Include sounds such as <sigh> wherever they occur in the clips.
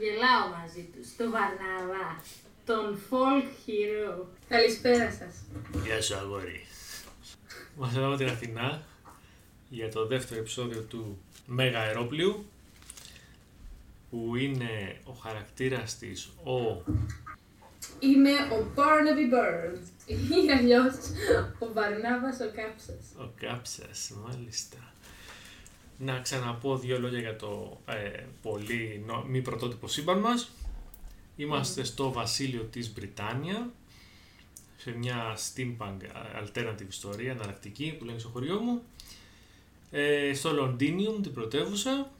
Γελάω μαζί τους. Το Βαρνάβα. Τον folk hero. Καλησπέρα σας. Γεια σου αγόρι. Μας εδώ την Αθηνά για το δεύτερο επεισόδιο του Μέγα Αερόπλιου που είναι ο χαρακτήρας της ο Είμαι ο Barnaby Burns ή αλλιώς ο Βαρνάβας ο Κάψας. Ο Κάψας, μάλιστα. Να ξαναπώ δύο λόγια για το ε, πολύ νο- μη πρωτότυπο σύμπαν μας. Είμαστε στο βασίλειο της Βρυτάνια, σε μια steampunk alternative ιστορία, εναλλακτική που λένε στο χωριό μου, ε, στο Λονδίνιουμ, την πρωτεύουσα,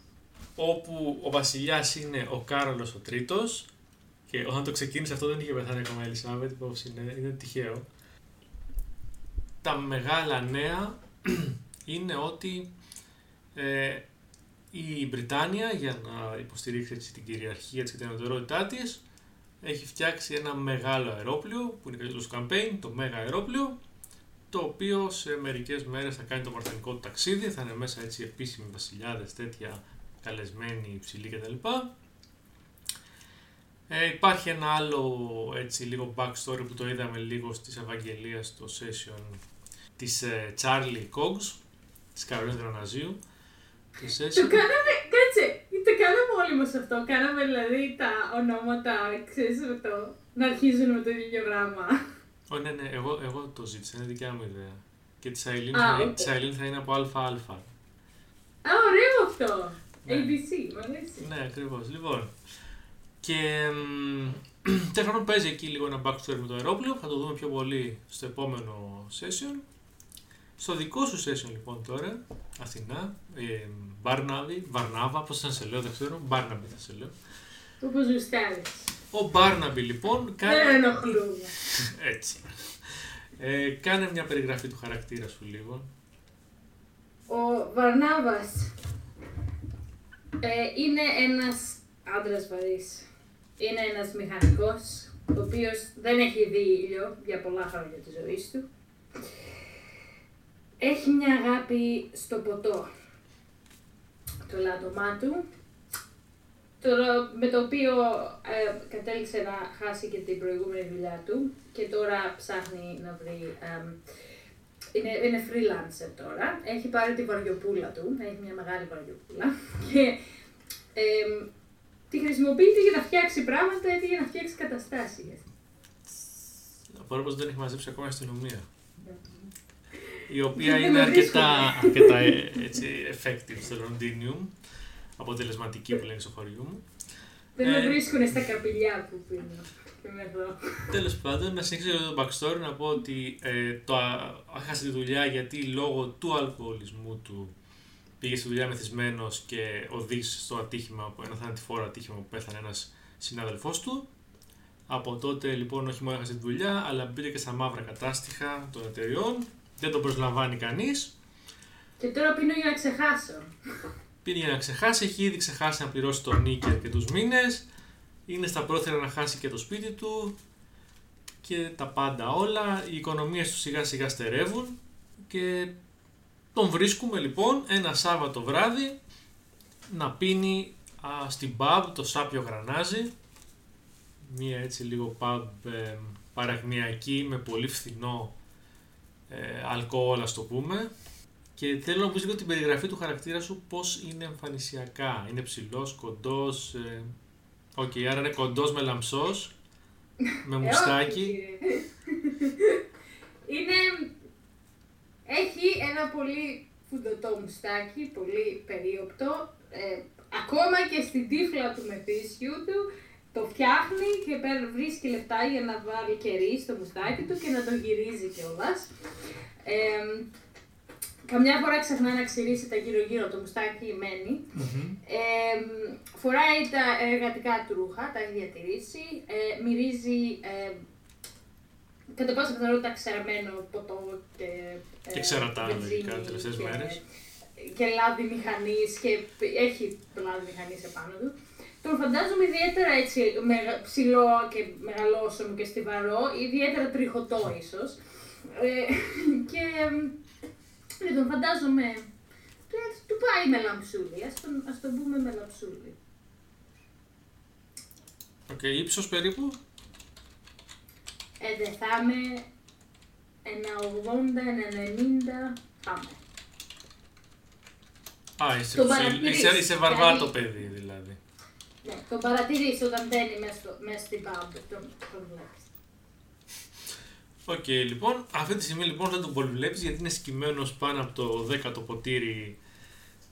όπου ο βασιλιάς είναι ο Κάρολος ο Τρίτος και όταν το ξεκίνησε αυτό δεν είχε πεθάνει ακόμα η Ελισάβετ, πώς είναι, είναι τυχαίο. Τα μεγάλα νέα <clears throat> είναι ότι ε, η Βρυτάνια για να υποστηρίξει έτσι, την κυριαρχία της και την ανωτερότητά της έχει φτιάξει ένα μεγάλο αερόπλιο που είναι καλύτερος στο campaign, το Μέγα Αερόπλιο το οποίο σε μερικές μέρες θα κάνει το παρτενικό του ταξίδι, θα είναι μέσα έτσι επίσημοι βασιλιάδες, τέτοια καλεσμένοι, υψηλοί κτλ. Ε, υπάρχει ένα άλλο έτσι λίγο backstory που το είδαμε λίγο στις Ευαγγελίες στο session της ε, Charlie Cogs, της Καρολίνας Γραναζίου. Το Το session... κάναμε, κάτσε, το κάναμε όλοι μας αυτό. Κάναμε δηλαδή τα ονόματα, ξέρεις με το, να αρχίζουν με το ίδιο γράμμα. Ω, ναι, ναι, εγώ, εγώ το ζήτησα, είναι δικιά μου ιδέα. Και της Αιλίν, Α, θα, οκ. της Αιλίν θα είναι από ΑΑ. Α, ωραίο αυτό. Ναι. ABC, μου αρέσει. Ναι, ακριβώς. Λοιπόν. Και τέλο <clears throat> πάντων παίζει εκεί λίγο ένα backstory με το αερόπλοιο. Θα το δούμε πιο πολύ στο επόμενο session. Στο δικό σου session λοιπόν τώρα, Αθηνά, ε, Μπάρναβι, Βαρνάβα, πώς θα σε λέω, δεν ξέρω, Μπάρναμπι θα σε λέω. Όπως γουστάρεις. Ο Μπάρναμπι λοιπόν Δεν κάνει, ενοχλούμε. <laughs> έτσι, ε, κάνε μια περιγραφή του χαρακτήρα σου λίγο. Ο Βαρνάβας ε, είναι ένας άντρας βαρύς. Είναι ένας μηχανικός, ο οποίος δεν έχει δει ήλιο για πολλά χρόνια της ζωής του. Έχει μια αγάπη στο ποτό, το λάτωμά του, το, με το οποίο ε, κατέληξε να χάσει και την προηγούμενη δουλειά του και τώρα ψάχνει να βρει εμ, είναι, είναι freelancer τώρα. Έχει πάρει τη βαριοπούλα του. Έχει μια μεγάλη βαριοπούλα. <laughs> Και εμ, τη χρησιμοποιείται για να φτιάξει πράγματα ή για να φτιάξει καταστάσεις. Απορώ πως δεν έχει μαζέψει ακόμα η αστυνομία. Η οποία Δεν είναι με αρκετά, αρκετά ε, έτσι, effective στο Londinium, αποτελεσματική που λένε στο χωριό μου. Δεν με Ε. βρίσκουν στα καπηλιά που πίνω. Και είμαι εδώ. Τέλος πάντων, να συνεχίσω το backstory, να πω ότι ε, το α- έχασε τη δουλειά γιατί λόγω του αλκοολισμού του πήγε στη δουλειά μεθυσμένος και οδήγησε στο ατύχημα, ένα θανατηφόρο ατύχημα που πέθανε ένας συνάδελφός του. Από τότε λοιπόν όχι μόνο έχασε τη δουλειά, αλλά μπήκε και στα μαύρα κατάστοιχα των εταιριών. Δεν τον προσλαμβάνει κανείς. Και τώρα πίνω για να ξεχάσω. Πήρε για να ξεχάσει, έχει ήδη ξεχάσει να πληρώσει τον νίκερ και τους μήνες. Είναι στα πρόθυρα να χάσει και το σπίτι του και τα πάντα όλα. Οι οικονομίες του σιγά σιγά στερεύουν και τον βρίσκουμε λοιπόν ένα Σάββατο βράδυ να πίνει α, στην pub το Σάπιο Γρανάζι. Μία έτσι λίγο pub ε, παρακμιακή με πολύ φθηνό ε, αλκοόλ ας το πούμε. Και θέλω να πεις λίγο την περιγραφή του χαρακτήρα σου πώς είναι εμφανισιακά. Είναι ψηλός, κοντός. Ε... Οκ, άρα είναι κοντός μελαμψός, με Ε, μουστάκι. όχι, κύριε. Είναι... Έχει ένα πολύ φουντωτό μουστάκι, πολύ περίοπτο. Ε, ακόμα και στην τύφλα του μεθύσιου του το φτιάχνει και παίρνει- βρίσκει λεφτά για να βάλει κερί στο μουστάκι του και να το γυρίζει κιόλας. Ε, καμιά φορά ξεχνά να ξυρίσει τα γύρω-γύρω το μουστάκι μένει. Μμμ. Ε, φοράει τα εργατικά του ρούχα, τα έχει διατηρήσει. Ε, μυρίζει ε, κατά πάσα πιθανότητα ξεραμένο ποτό και. ε, Και ξερατά, βενζίνη λογικά, τις τελευταίες και- μέρες. Και λάδι μηχανής και έχει λάδι μηχανής επάνω του. Τον φαντάζομαι ιδιαίτερα έτσι μεγα- ψηλό και μεγαλόσωμο και στιβαρό, ιδιαίτερα τριχωτό ίσως. Ε, και ε, τον φαντάζομαι του, του πάει με λαμψούλι, ας τον, ας τον πούμε με λαμψούλι. Οκ, ύψος περίπου; Ε, δεν θα είμαι ένα 80, ένα 90, πάμε. Α, είσαι, Τον είσαι, παρατηρείς, είσαι, είσαι βαρβάτο δηλαδή- παιδί δηλαδή. Ναι, τον παρατηρείς όταν μπαίνει μέσα, στο, μέσα στην pub, τον, τον βλέπεις. Οκ, λοιπόν, αυτή τη στιγμή λοιπόν δεν τον πολύ βλέπεις γιατί είναι σκυμμένος πάνω από το 10ο ποτήρι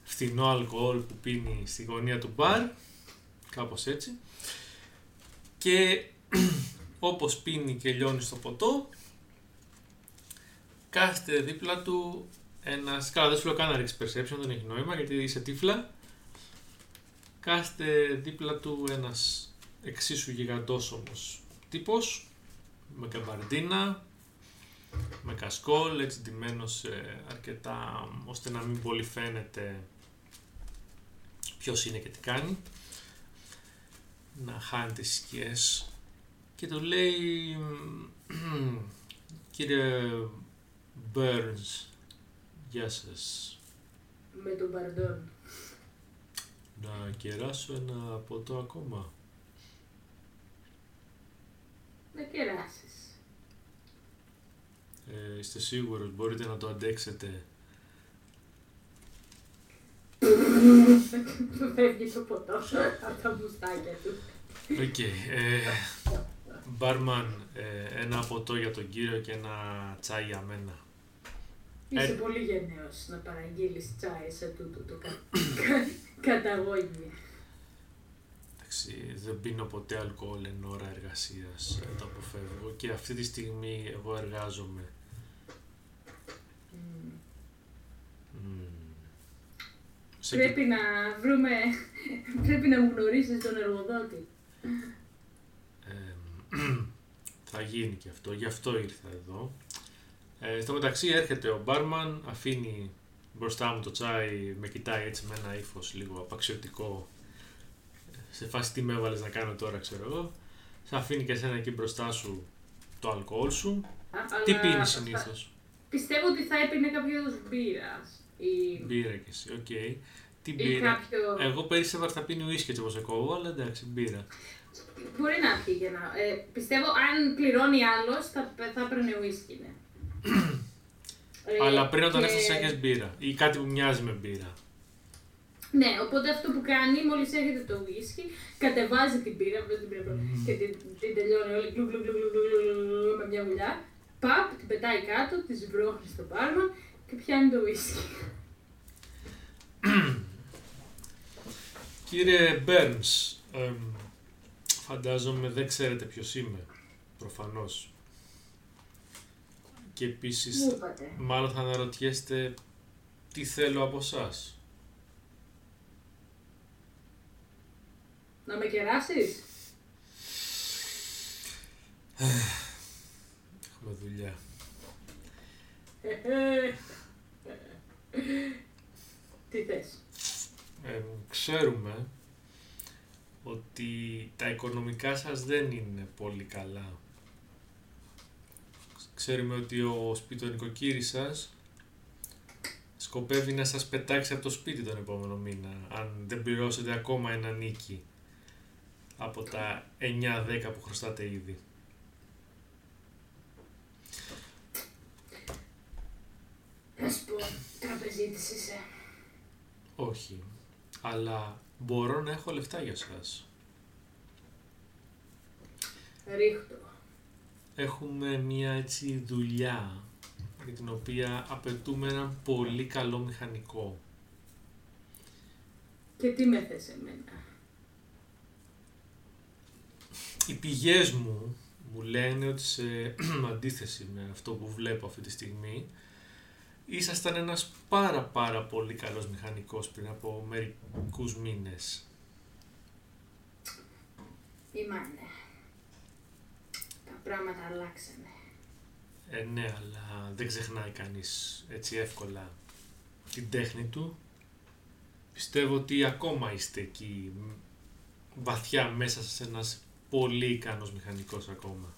φθηνό αλκοόλ που πίνει στη γωνία του μπαρ. Κάπως έτσι. Και <clears throat> όπως πίνει και λιώνει στο ποτό, κάθεται δίπλα του ένας... Καλά, δεν σου λέω καν να ρίξεις perception, δεν έχει νόημα γιατί είσαι τύφλα. Κάθεται δίπλα του ένας εξίσου γιγαντός όμως τύπος, με καμπαρντίνα, με κασκόλ, έτσι ντυμένος ε, αρκετά ώστε να μην πολύ φαίνεται ποιος είναι και τι κάνει. Να χάνει τις σκιές και του λέει κύριε Burns, γεια σας. Με τον παρντόν. Να κεράσω ένα ποτό ακόμα. Να κεράσεις. Ε, είστε σίγουρος, μπορείτε να το αντέξετε. Του φεύγει το ποτό από τα μουστάκια του. Οκ. ε, Μπάρμαν, ε, ένα ποτό για τον κύριο και ένα τσάι για μένα. Είσαι Ε. πολύ γενναίος να παραγγείλεις τσάι σε τούτο το κα... κα- καταγώγι. Εντάξει, δεν πίνω ποτέ αλκοόλ εν ώρα εργασίας, ε, το αποφεύγω και αυτή τη στιγμή εγώ εργάζομαι. Μμμ. Μμμ. Σε Πρέπει να βρούμε, <laughs> πρέπει να μου γνωρίσεις τον εργοδότη. Ε, <clears throat> θα γίνει και αυτό, γι' αυτό ήρθα εδώ. Ε, στο μεταξύ έρχεται ο μπάρμαν, αφήνει μπροστά μου το τσάι, με κοιτάει έτσι με ένα ύφος λίγο απαξιωτικό. Σε φάση τι με έβαλες να κάνω τώρα, ξέρω εγώ. Σε αφήνει και εσένα εκεί μπροστά σου το αλκοόλ σου. Α, Τι αλλά πίνεις θα- συνήθως; Πιστεύω ότι θα έπινε κάποιο είδους μπύρας. Ή, Μπύρα κι εσύ, οκ. Τι ή μπύρα; κάποιο... Εγώ πέρυσι θα πίνει ουίσκι έτσι όπως σε κόβω, αλλά εντάξει, μπύρα. Μπορεί να πει για να... Ε, πιστεύω αν πληρώνει άλλος θα, θα έπαιρνε ουίσκι, ναι. <clears throat> Αλλά πριν όταν και... έφτασε έχεις μπύρα ή κάτι που μοιάζει με μπύρα. Ναι, οπότε αυτό που κάνει, μόλις έρχεται το ουίσκι, κατεβάζει την πύρα, την πύρα και την, την τελειώνει όλη γλου, γλου, γλου, με μια βουλιά. Παπ, την πετάει κάτω, τη βρώχνει στο πάρμα και πιάνει το whisky. Κύριε Μπέρνς, ε, φαντάζομαι δεν ξέρετε ποιος είμαι, προφανώς. Και επίσης, Μου είπατε. μάλλον θα αναρωτιέστε τι θέλω από σας. Να με κεράσεις. Έχουμε δουλειά. Τι θες. Εμ, ξέρουμε ότι τα οικονομικά σας δεν είναι πολύ καλά. Ξέρουμε ότι ο σπιτονικοκύρης σας σκοπεύει να σας πετάξει από το σπίτι τον επόμενο μήνα, αν δεν πληρώσετε ακόμα ένα νίκη από τα 9-10 που χρωστάτε ήδη. Να σου πω, τραπεζίτης είσαι. Όχι, αλλά μπορώ να έχω λεφτά για σας. Ρίχτω. Έχουμε μια έτσι δουλειά για την οποία απαιτούμε έναν πολύ καλό μηχανικό. Και τι με θες εμένα; Οι πηγές μου μου λένε ότι σε <clears throat> αντίθεση με αυτό που βλέπω αυτή τη στιγμή ήσασταν ένας πάρα πάρα πολύ καλός μηχανικός πριν από μερικούς μήνες. Είμαστε. Τα πράγματα αλλάξανε. Ε, ναι, αλλά δεν ξεχνάει κανείς έτσι εύκολα την τέχνη του. Πιστεύω ότι ακόμα είστε εκεί μ, βαθιά μέσα σε ένας πολύ ικανός μηχανικός ακόμα.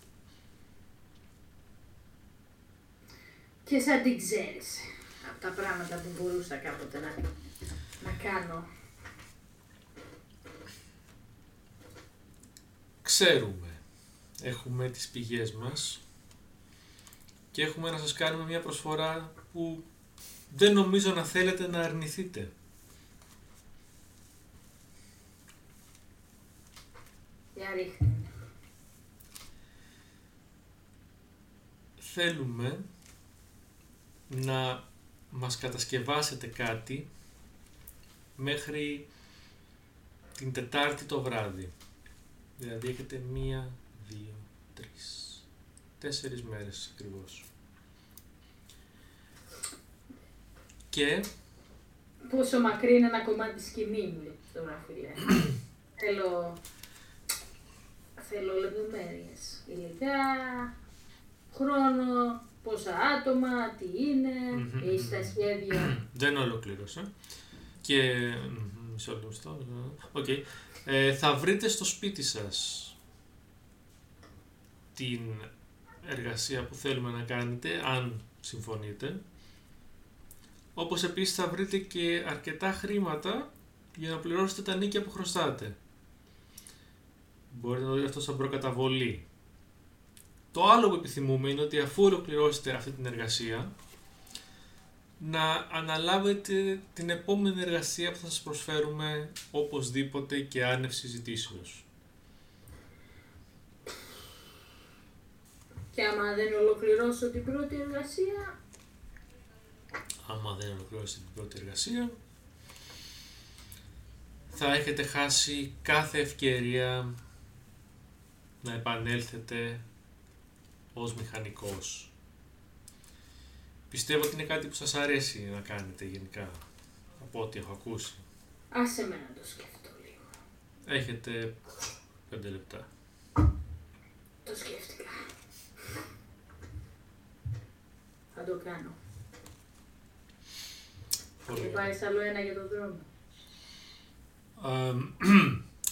Και σαν την ξέρεις. Από τα πράγματα που μπορούσα κάποτε να, να κάνω. ξέρουμε, έχουμε τις πηγές μας και έχουμε να σας κάνουμε μια προσφορά που δεν νομίζω να θέλετε να αρνηθείτε. Για ρίχνε. Θέλουμε να μας κατασκευάσετε κάτι μέχρι την Τετάρτη το βράδυ. Δηλαδή έχετε μία, δύο, τρεις, τέσσερις μέρες ακριβώς. Και Πόσο μακρύ είναι ένα κομμάτι της σκηνής μου, λέει το γραφείο. <coughs> θέλω... Θέλω λεπτομέρειες. Υλικά, χρόνο, πόσα άτομα, τι είναι, Μμμ. έχεις τα σχέδια. <coughs> δεν ολοκλήρωσα. Και... μ, Μισό λεπτό. Οκ. Ε, θα βρείτε στο σπίτι σας την εργασία που θέλουμε να κάνετε, αν συμφωνείτε. Όπως επίσης θα βρείτε και αρκετά χρήματα για να πληρώσετε τα νοίκια που χρωστάτε. Μπορείτε να το δείτε αυτό σαν προκαταβολή. Το άλλο που επιθυμούμε είναι ότι αφού ολοκληρώσετε αυτή την εργασία, να αναλάβετε την επόμενη εργασία που θα σας προσφέρουμε οπωσδήποτε και άνευ συζητήσεως. Και άμα δεν ολοκληρώσω την πρώτη εργασία, άμα δεν ολοκληρώσετε την πρώτη εργασία, θα έχετε χάσει κάθε ευκαιρία να επανέλθετε ως μηχανικός. Πιστεύω ότι είναι κάτι που σας αρέσει να κάνετε γενικά, από ό,τι έχω ακούσει. άσε με να το σκεφτώ λίγο. Έχετε πέντε λεπτά. Το σκέφτηκα. Θα το κάνω. Πολύ Και ωραία. πάρεις άλλο ένα για τον δρόμο.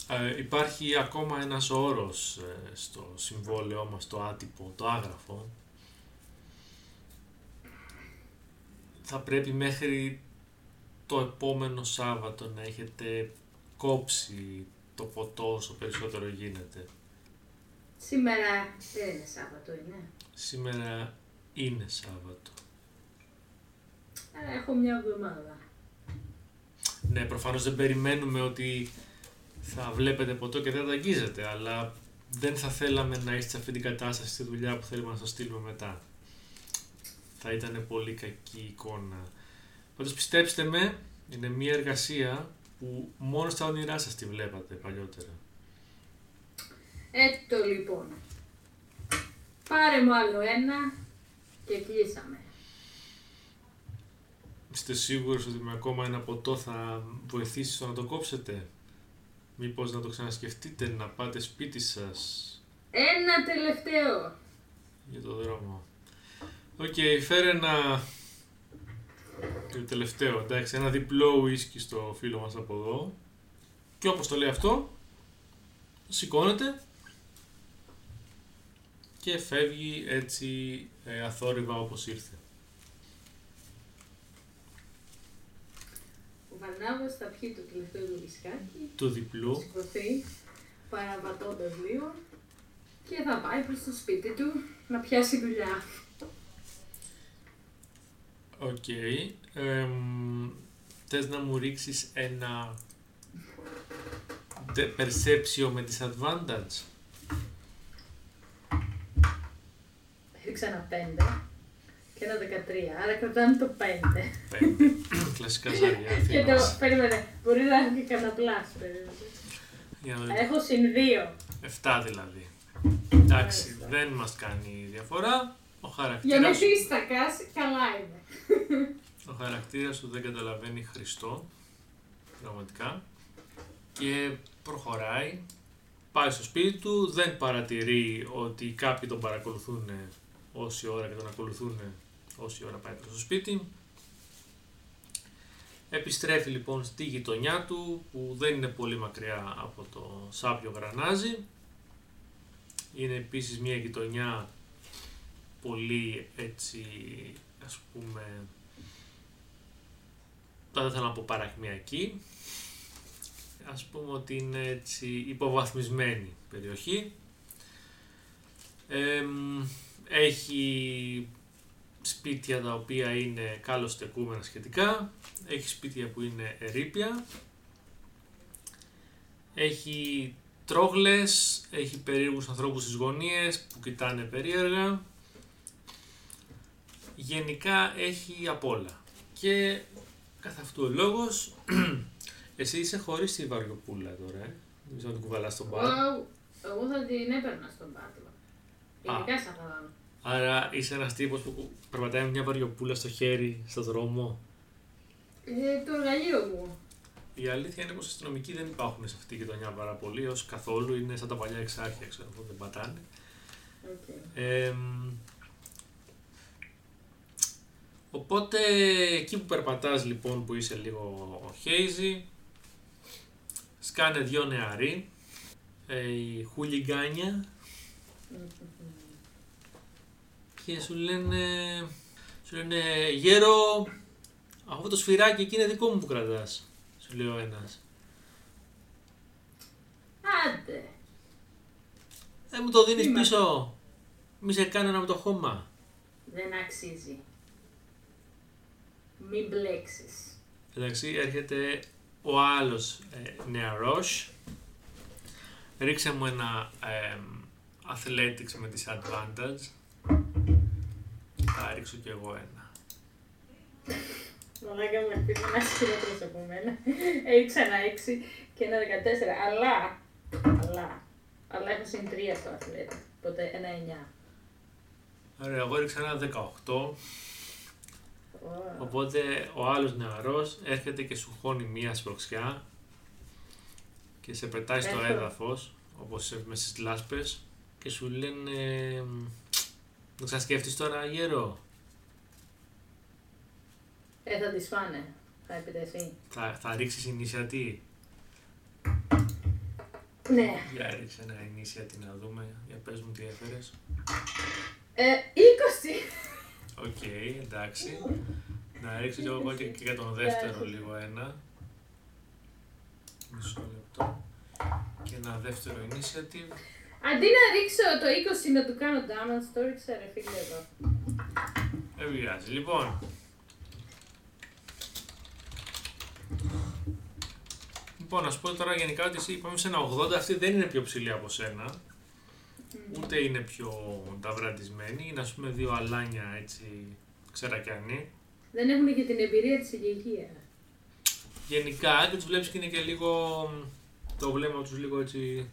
Ε, ε, υπάρχει ακόμα ένας όρος ε, στο συμβόλαιό μας, το άτυπο, το άγραφο. Θα πρέπει μέχρι το επόμενο Σάββατο να έχετε κόψει το ποτό όσο περισσότερο γίνεται. Σήμερα δεν είναι Σάββατο, είναι. Σήμερα είναι Σάββατο. Άρα έχω μια εβδομάδα. Ναι, προφανώς δεν περιμένουμε ότι θα βλέπετε ποτό και δεν θα αγγίζετε, αλλά δεν θα θέλαμε να είστε σε αυτή την κατάσταση στη δουλειά που θέλουμε να σας στείλουμε μετά. Θα ήταν πολύ κακή εικόνα. Πάντως πιστέψτε με, είναι μια εργασία που μόνο στα όνειρά σας τη βλέπατε παλιότερα. Έτω λοιπόν. Πάρε μου άλλο ένα και κλείσαμε. Είστε σίγουροι ότι με ακόμα ένα ποτό θα βοηθήσει στο να το κόψετε; Μήπως να το ξανασκεφτείτε, να πάτε σπίτι σας, Ένα τελευταίο. για το δρόμο. Οκ, φέρε ένα... Το τελευταίο, εντάξει, ένα διπλό ουίσκι στο φίλο μας από εδώ. Και όπως το λέει αυτό, σηκώνεται και φεύγει έτσι ε, αθόρυβα όπως ήρθε. Ο Βαρνάβας θα πιει το τελευταίο του βισκάκι, Του διπλού. θα σηκωθεί παραβατώντας λίγο και θα πάει προς το σπίτι του να πιάσει δουλειά. Οκ. Εμ, θες να μου ρίξεις ένα de- perception με disadvantage. Έριξα ένα 5 και ένα 13, άρα κρατάμε το 5. Πέντε. Κλασικά ζάρια <laughs> Και το, Αθήνας. περίμενε, μπορεί να έχει και κανένα πλάσ, περίμενε. Για να δείτε. Έχω συν 2. 7 δηλαδή. Εντάξει, Μάλιστα. δεν μας κάνει διαφορά. Ο Για χαρακτήρας, με φύστακας, καλά είναι. ο χαρακτήρας σου δεν καταλαβαίνει Χριστό, πραγματικά, και προχωράει, πάει στο σπίτι του, δεν παρατηρεί ότι κάποιοι τον παρακολουθούν όση ώρα και τον ακολουθούν όση ώρα πάει προς το σπίτι. Επιστρέφει λοιπόν στη γειτονιά του που δεν είναι πολύ μακριά από το Σάπιο Γρανάζι. Είναι επίσης μια γειτονιά πολύ έτσι ας πούμε δεν θέλω να πω παρακμιακή Ας πούμε ότι είναι έτσι υποβαθμισμένη περιοχή. Εμ, έχει σπίτια τα οποία είναι κάλως στεκούμενα σχετικά. Έχει σπίτια που είναι ερήπια. Έχει τρόγλες, έχει περίεργους ανθρώπους στις γωνίες που κοιτάνε περίεργα. Γενικά έχει απ' όλα. Και καθ' αυτού ο λόγος, <clears throat> εσύ είσαι χωρίς τη βαριοπούλα τώρα, ε. Νομίζω να την κουβαλάς στον μπαρ. Εγώ, εγώ θα την έπαιρνα στον πάτημα. Ειδικά σαν θα Άρα είσαι ένας τύπος που περπατάει με μια βαριοπούλα στο χέρι, στο δρόμο. ε, Το εργαλείο μου. Η αλήθεια είναι πως οι αστυνομικοί δεν υπάρχουν σε αυτή τη γειτονιά πάρα πολύ, ως καθόλου είναι σαν τα παλιά εξάρχεια, ξέρω εγώ, δεν πατάνε. Okay. Εμ, οπότε εκεί που περπατάς λοιπόν που είσαι λίγο hazy, σκάνε δυο νεαροί, ε, η χουλιγκάνια και σου λένε, σου λένε γέρο, αυτό το σφυράκι εκεί είναι δικό μου που κρατάς, σου λέει ο ένας. Άντε. Δεν μου το δίνεις Τι πίσω, μη σε κάνω ένα με το χώμα. Δεν αξίζει. Μην μπλέξεις. Εντάξει, έρχεται ο άλλος ε, νεαρός. Ρίξε μου ένα ε, athletics με disadvantage. Θα ρίξω κι εγώ ένα. Μαλάκα μου ελπίζω να είσαι χειρότερος από μένα. Έριξα ένα 6 και ένα 14. Αλλά, αλλά, αλλά έχω συν 3 στο αθλέτη. Οπότε ένα 9. Ωραία, εγώ ρίξα ένα 18. Ω. Οπότε ο άλλος νεαρός έρχεται και σου χώνει μία σπροξιά και σε πετάει στο Έχω. έδαφος, όπως είσαι μέσα στις λάσπες και σου λένε «Δεν ξανασκέφτεις τώρα γέρο, Ε, θα τις φάνε. Θα επιτεθεί. θα, θα ρίξεις initiative». Ναι. Για ρίξε ένα initiative να δούμε, για πες μου τι έφερες. Ε, 20. Οκ, εντάξει. Να ρίξω κι εγώ και, και για τον δεύτερο λίγο ένα. Μισό λεπτό. Και ένα δεύτερο initiative. Αντί να ρίξω το 20 να του κάνω damage, το ρίξα ρε φίλε εδώ. Δεν πειράζει. Λοιπόν. Λοιπόν, να σου πω τώρα γενικά ότι εσύ είπαμε σε ένα 80, αυτή δεν είναι πιο ψηλή από σένα. Ούτε είναι πιο ταυραντισμένη. Είναι ας πούμε δύο αλάνια έτσι ξερακιανοί. Δεν έχουν και την εμπειρία της ηλικία. Γενικά και τους βλέπεις και είναι και λίγο το βλέμμα τους λίγο έτσι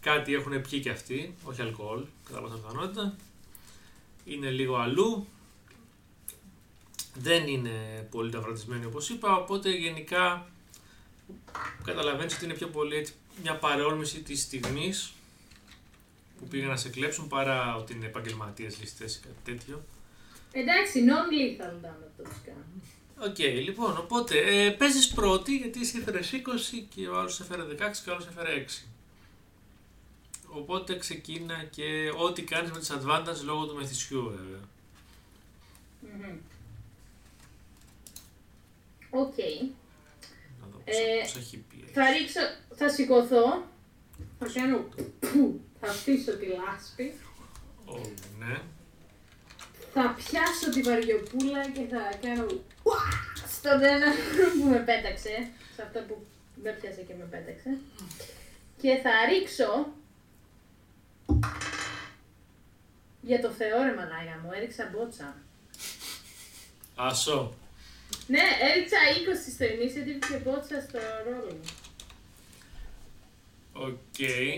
κάτι έχουν πιει και αυτοί, όχι αλκοόλ, κατά πάσα πιθανότητα. Είναι λίγο αλλού. Δεν είναι πολύ ταυρατισμένοι όπως είπα, οπότε γενικά καταλαβαίνεις ότι είναι πιο πολύ έτσι, μια παρόρμηση της στιγμής που πήγαν να σε κλέψουν παρά ότι είναι επαγγελματίες ληστές ή κάτι τέτοιο. Εντάξει, non-lethal damage το τους κάνω. Οκ, λοιπόν, οπότε ε, παίζεις πρώτη γιατί εσύ έφερες 20 και ο άλλος έφερε 16 και ο άλλος έφερε 6. Οπότε ξεκίνα και ό,τι κάνεις με disadvantage λόγω του μεθυσιού βέβαια. Μμμ. Οκ. Να δω Ε, πώς έχει πει. Θα ρίξω, θα σηκωθώ, θα κάνω που, θα αφήσω τη λάσπη, Ω, ναι. θα πιάσω τη βαριοπούλα και θα κάνω ουα, στον ένα που με πέταξε, σε αυτό που με πιάσε και με πέταξε. Και θα ρίξω για το Θεό ρε μαλάκα μου, έριξα μπότσα. Άσο. Ναι, έριξα 20 στο initiative και μπότσα στο roll μου. Οκ. Ε,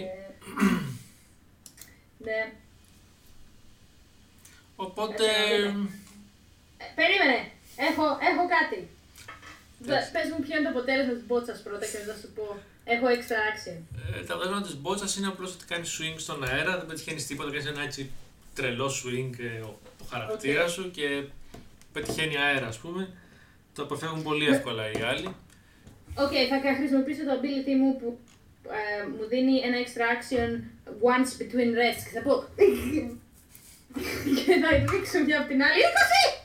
ναι, Οπότε... Ε, περίμενε! Έχω, έχω κάτι. Πες. Πες μου ποιο είναι το αποτέλεσμα της μπότσας πρώτα και μετά σου πω. Έχω extra action. Ε, τα αποτέλεσμα της μπότσας είναι απλώς ότι κάνει swing στον αέρα, δεν πετυχαίνεις τίποτα, κάνεις ένα έτσι τρελό swing ε, ο, ο χαρακτήρας Οκ. σου και πετυχαίνει αέρα ας πούμε. Το αποφεύγουν πολύ εύκολα οι άλλοι. Οκ, θα χρησιμοποιήσω το ability μου που ε, μου δίνει ένα extra action once between rests <laughs> και θα πω. και θα ρίξω μια από την άλλη. 20!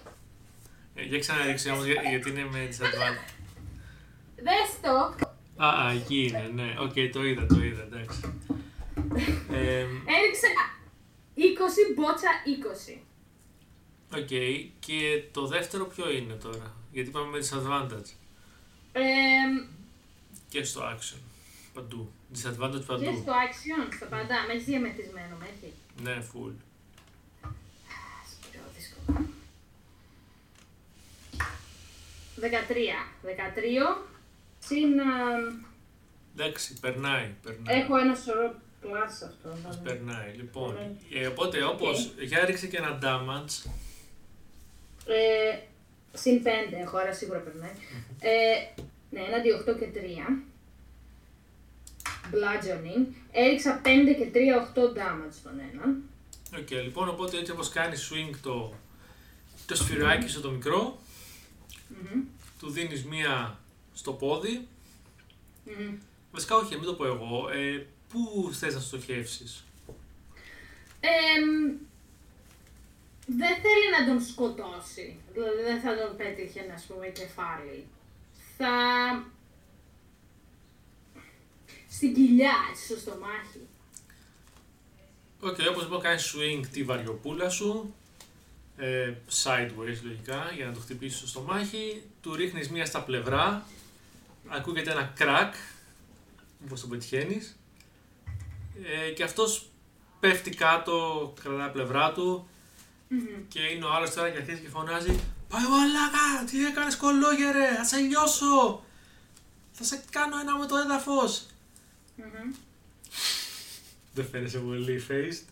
Ε, για ξαναρίξε όμως για- γιατί είναι με disadvantage. Δες το. Α, α, εκεί είναι, ναι. Οκ, το είδα, το είδα, εντάξει. Ε, Έριξε 20 μπότσα 20. Οκ, και το δεύτερο ποιο είναι τώρα, γιατί πάμε με disadvantage Ε, και στο action, παντού. Disadvantage και παντού. στο action, στα πάντα, με έχει διαμεθυσμένο, με έχει. Ναι, full. Σκληρό, δύσκολο. 13. 13. Συν. α, Εντάξει, περνάει, περνάει. Έχω ένα σωρό plus αυτό. Μας θα δω. περνάει. Λοιπόν, Ωραία. ε, οπότε όπως, για ρίξε και ένα damage. Ε, συν 5 έχω, άρα σίγουρα περνάει. Ε, ναι, έναντι 8 και 3. Bludgeoning. Έριξα 5 και 3, 8 damage στον έναν. Οκ, λοιπόν, οπότε έτσι όπως κάνει swing το, το σφυράκι σου το μικρό, Μμμ. του δίνεις μία στο πόδι. Μμμ. Βασικά όχι, μην το πω εγώ. Ε, πού θες να στοχεύσεις; Εμ, δεν θέλει να τον σκοτώσει. Δηλαδή δεν θα τον πέτυχε, ας πούμε, κεφάλι. Θα... Στην κοιλιά, έτσι, στο στομάχι. Οκ, όπως λοιπόν κάνεις swing τη βαριοπούλα σου, ε, sideways λογικά, για να το χτυπήσεις στο στομάχι, του ρίχνεις μία στα πλευρά, ακούγεται ένα crack, όπως τον πετυχαίνεις, ε, και αυτός πέφτει κάτω, κρατάει τα πλευρά του, Μμμ. και είναι ο άλλος τώρα και αρχίζει και φωνάζει Πάει μαλάκα, τι έκανες κωλόγερε, θα σε λιώσω, θα σε κάνω ένα με το έδαφος. Μμμ. Δεν φαίνεσαι πολύ faced.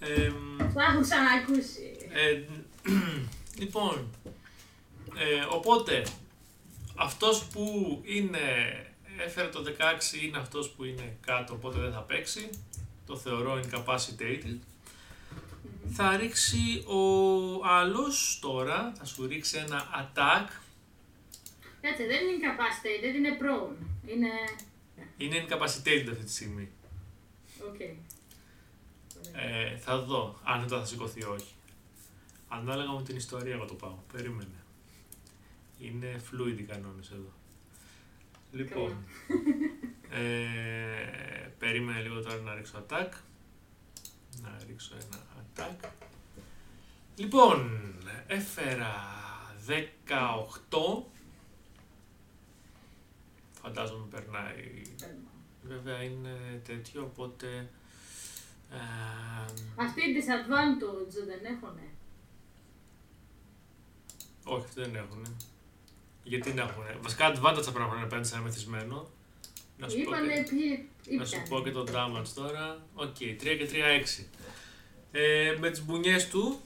Ε, Το έχω ξανακούσει. Ε, <clears throat> λοιπόν, ε, οπότε, αυτός που είναι, έφερε το 16 είναι αυτός που είναι κάτω, οπότε δεν θα παίξει. Το θεωρώ incapacitated. Θα ρίξει ο άλλος τώρα, θα σου ρίξει ένα attack. Κάτσε, δεν είναι incapacitated, είναι prone. Είναι... Είναι incapacitated αυτή τη στιγμή. Οκ. Ε, θα δω αν μετά θα σηκωθεί ή όχι. Ανάλογα με την ιστορία εγώ το πάω. Περίμενε. Είναι fluid οι κανόνες εδώ. Λοιπόν, <laughs> ε, περίμενε λίγο τώρα να ρίξω attack. Να ρίξω ένα attack. Λοιπόν, έφερα 18. Φαντάζομαι περνάει. Βέβαια είναι τέτοιο, οπότε... ε, Αυτή η disadvantage δεν έχουνε. Όχι, αυτοί δεν έχουν. Γιατί να έχουν. Βασικά advantage θα πρέπει να έχουν απέναντι σε ένα μεθυσμένο. Να σου, πω Είπανε και, ποιοι να σου ήταν. πω και το damage τώρα. Οκ, 3 και 3, 6. Ε, με τις μπουνιές του,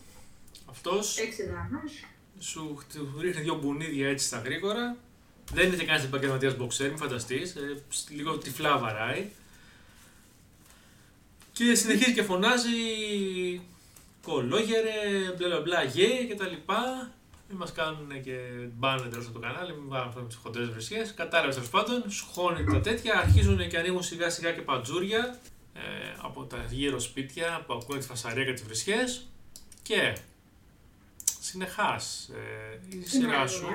αυτός 6 damage. σου χτ- ρίχνει δύο μπουνίδια έτσι στα γρήγορα. Δεν είναι και κανένα επαγγελματίας μποξέρ, μην φανταστείς. Ε, σ- λίγο τυφλά βαράει. Και συνεχίζει και φωνάζει κολόγερε, μπλα μπλα μπλα, γε και τα λοιπά. Μην μας κάνουν και μπάνε τέλο από το κανάλι, μην βάλουν αυτό με τις χοντρές βρισιέ. Κατάλαβες τέλος πάντων, σχώνει τα τέτοια, αρχίζουν και ανοίγουν σιγά σιγά και πατζούρια ε, από τα γύρω σπίτια που ακούνε τη φασαρία και τις βρισιέ. Και συνεχάς ε, η σειρά σου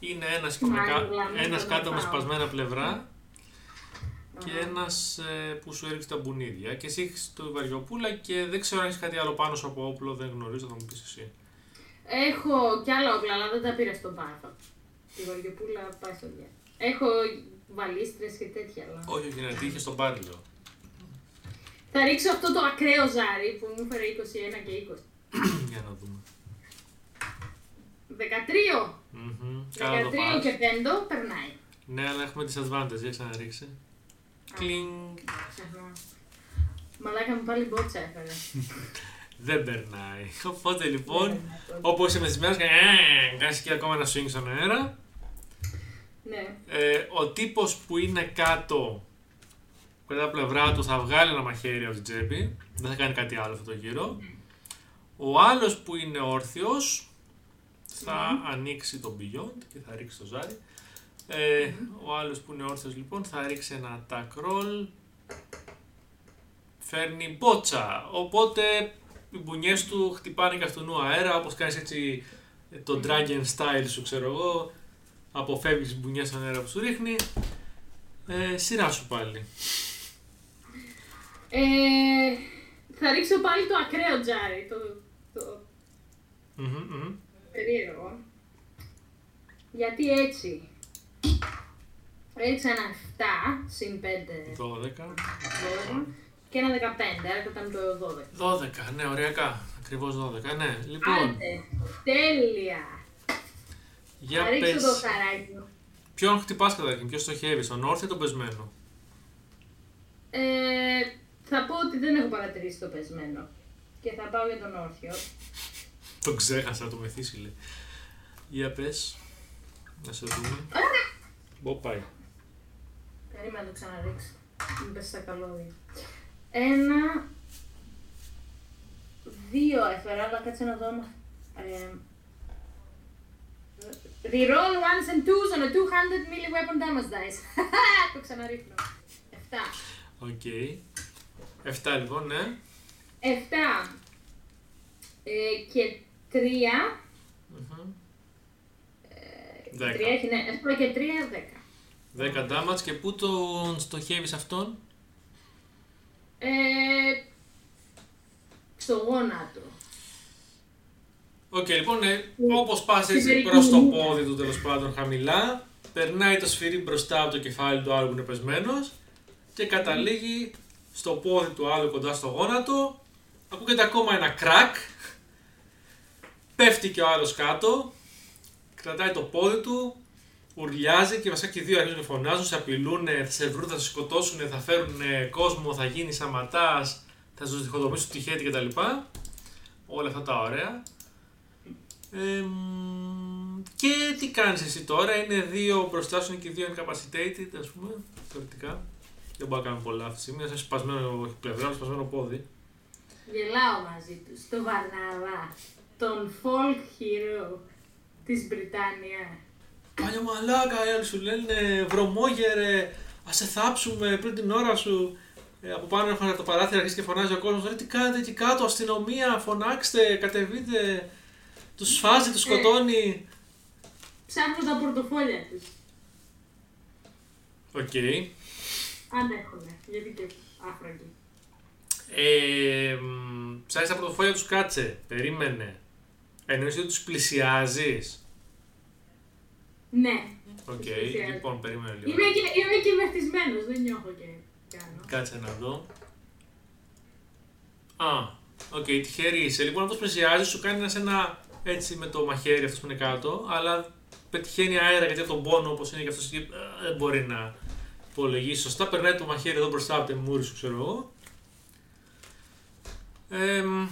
είναι ένας, και με κα- Μάγουλα, μην ένας το κάτω με πάω. σπασμένα πλευρά και ένας ε, που σου έριξε τα μπουνίδια. Και εσύ έχεις το βαριοπούλα και δεν ξέρω αν έχεις κάτι άλλο πάνω σου από όπλο, δεν γνωρίζω, θα μου πεις εσύ. Έχω κι άλλα όπλα, αλλά δεν τα πήρα στον πάθο. Η βαριοπούλα πάει στο διά. Έχω βαλίστρες και τέτοια, αλλά... Όχι, όχι, ναι, τι είχε στον πάριλο. Θα ρίξω αυτό το ακραίο ζάρι που μου έφερε 21 και 20. <clears throat> Για να δούμε. 13! Μμμ, Καλά το 13 πας. και 5 περνάει. Ναι, αλλά έχουμε disadvantage, για ξαναρίξε. Κλινγκ. Ξεχνώ. Μαλάκα μου πάλι μπότσα έφερε. <laughs> Δεν περνάει. Οπότε λοιπόν, Ναι, όπως είσαι μεθυσμένος, κάνεις και ακόμα ένα swing στον αέρα. Ναι. Ε, ο τύπος που είναι κάτω κατά τα πλευρά του θα βγάλει ένα μαχαίρι από την τσέπη. Δεν θα κάνει κάτι άλλο αυτό το γύρο. Ο άλλος που είναι όρθιος θα ανοίξει τον Beyond και θα ρίξει το ζάρι. Ε, Ο άλλος που είναι όρθιος λοιπόν θα ρίξει ένα attack roll. Φέρνει μπότσα. Οπότε οι μπουνιές του χτυπάνε και αυτού αέρα όπως κάνεις έτσι το dragon style σου ξέρω εγώ. αποφεύγεις μπουνιές στον αέρα που σου ρίχνει. Ε, σειρά σου πάλι. Ε, θα ρίξω πάλι το ακραίο τζάρι, το, το Μμμ, μμμ. περίεργο. Γιατί έτσι. Έριξα ένα 7 συν 5 12. Και ένα 15, άρα κρατάμε το 12. 12, ναι, ωριακά. Ακριβώς 12. Ναι, λοιπόν, Άντε, τέλεια. για θα ρίξω πες. το χαράκι μου. Ποιον χτυπάς καταρχήν, ποιος στοχεύεις, τον όρθιο ή τον πεσμένο; Ε, θα πω ότι δεν έχω παρατηρήσει το πεσμένο. Και θα πάω για τον όρθιο. Τον ξέχασα, το μεθύσει λέει. Για πες. Να σε δούμε. Μπο πάει. Περίμενα να το ξαναρίξω. Μην πέσει στα καλώδια. Ένα. Δύο έφερα, αλλά κάτσε να δω. άμα- Ε, reroll ones and twos on a two-handed melee weapon damage dice. <laughs> το ξαναρίχνω. Εφτά. Οκ. 7 λοιπόν, ναι. Εφτά. Ε, και τρία. Μμμ. Ε, Δέκα. Τρία έχει, ναι. Εφτά και τρία, δέκα. 10 damage και πού τον στοχεύεις αυτόν; Ε, στο γόνατο. Οκ, λοιπόν, ναι, όπως πας Στην έτσι περίπου προς το μου. πόδι του τέλος πάντων χαμηλά, περνάει το σφυρί μπροστά από το κεφάλι του άλλου που είναι πεσμένος και καταλήγει στο πόδι του άλλου κοντά στο γόνατο. Ακούγεται ακόμα ένα κρακ. Πέφτει και ο άλλος κάτω. Κρατάει το πόδι του. Ουρλιάζει και βασικά και οι δύο αρχίζουν να φωνάζουν, σε απειλούν, θα σε βρουν, θα σε σκοτώσουν, θα φέρουν κόσμο, θα γίνεις σαματάς, θα σου διχοτομήσουν τη χέτη κτλ. Όλα αυτά τα ωραία. Ε, μ, και τι κάνεις εσύ τώρα, είναι δύο μπροστά σου είναι και δύο incapacitated, ας πούμε, θεωρητικά. Δεν μπορώ να κάνω πολλά αυτή τη στιγμή, είσαι σπασμένο όχι πλευρά, σπασμένο πόδι. Γελάω μαζί τους. Στο Βαρναβά. Τον folk hero της Βρυτάνια. Παλιό μαλάκα, οι άλλοι σου λένε βρωμόγερε, ας σε θάψουμε πριν την ώρα σου. Ε, από πάνω έχουν το παράθυρο, αρχίζει και φωνάζει ο κόσμος. Τι κάνετε εκεί κάτω, αστυνομία, φωνάξτε, κατεβείτε. Τους σφάζει, τους σκοτώνει. Ψάχνουν τα πορτοφόλια τους. Οκ. Αν έχουνε. Γιατί και άφραγγοι. Ε, μ, ψάχνεις τα πορτοφόλια τους κάτσε, περίμενε. Εννοείς ότι τους πλησιάζεις; Ναι. Οκ, πλησιάζω. λοιπόν, περίμενε λίγο. Είμαι και, είμαι και μεθυσμένος. Δεν νιώθω και κάνω. Κάτσε να δω. Α, οκ, τυχερή είσαι. Λοιπόν, αυτός πλησιάζεις, σου κάνει ένα σε ένα έτσι με το μαχαίρι αυτός που είναι κάτω, αλλά πετυχαίνει αέρα γιατί από τον πόνο όπως είναι και αυτός εκεί, ε, δεν μπορεί να υπολογίσει σωστά. Περνάει το μαχαίρι εδώ μπροστά από τη μούρη σου, ξέρω εγώ. Ε, μ,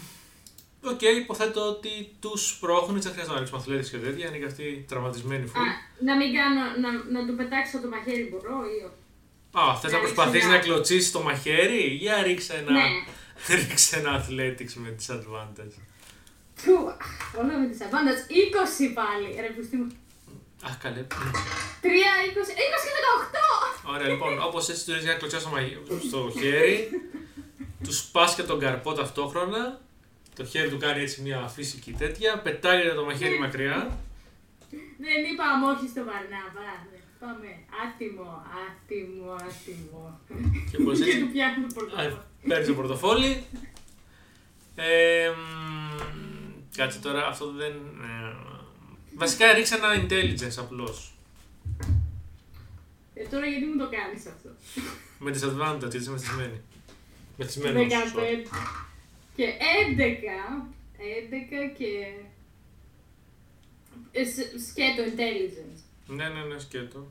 Οκ, υποθέτω ότι τους σπρώχνουν, δεν χρειάζεται να ρίξουμε athletics και τέτοια, είναι και αυτοί τραυματισμένοι Α, φουλ. να μην κάνω, να, να του πετάξω το μαχαίρι μπορώ ή όχι; Α, θες να να προσπαθείς ρίξω να ένα- κλωτσήσεις το μαχαίρι, για ρίξε ένα, Ναι. <laughs> ρίξε ένα athletics με disadvantage. Του, όλα με τις advantage. 20 πάλι. Ρε πουστή μου. Αχ, καλέ. 3, 20, 20 και 18. Ωραία, λοιπόν, όπως έτσι του ρίχνει ένα κλωτσιά στο, μαγι- στο χέρι, του σπάς και τον καρπό ταυτόχρονα. Το χέρι του κάνει έτσι μια φυσική τέτοια, πετάγεται το μαχαίρι μακριά. Δεν είπαμε όχι στο Βαρναβά. Ναι. Πάμε. Άτιμο, άτιμο, άτιμο. Και πώς Και έτσι του πιάνει το πορτοφόλι. παίρνεις το πορτοφόλι. Ε, μ, κάτσε τώρα, αυτό δεν. ε, βασικά ρίξε ένα intelligence απλώς. Ε, τώρα γιατί μου το κάνεις αυτό; Με disadvantage, γιατί είσαι μεθυσμένη. Μεθυσμένο. 15 και 11. 11 και. Ε, σ- σκέτο intelligence. Ναι, ναι, ναι, σκέτο.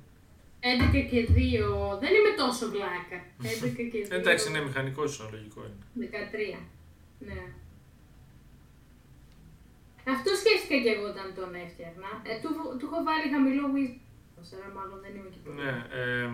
11 και 2. Δεν είμαι τόσο βλάκα. <laughs> 11 και 2. Εντάξει, ναι, μηχανικός είσαι, λογικό είναι. 13. Ναι. Αυτό σκέφτηκα και εγώ όταν τον έφτιαχνα. Ε, του, του έχω βάλει χαμηλό wisdom. Άρα μάλλον δεν είμαι και πολύ. Ναι, ε,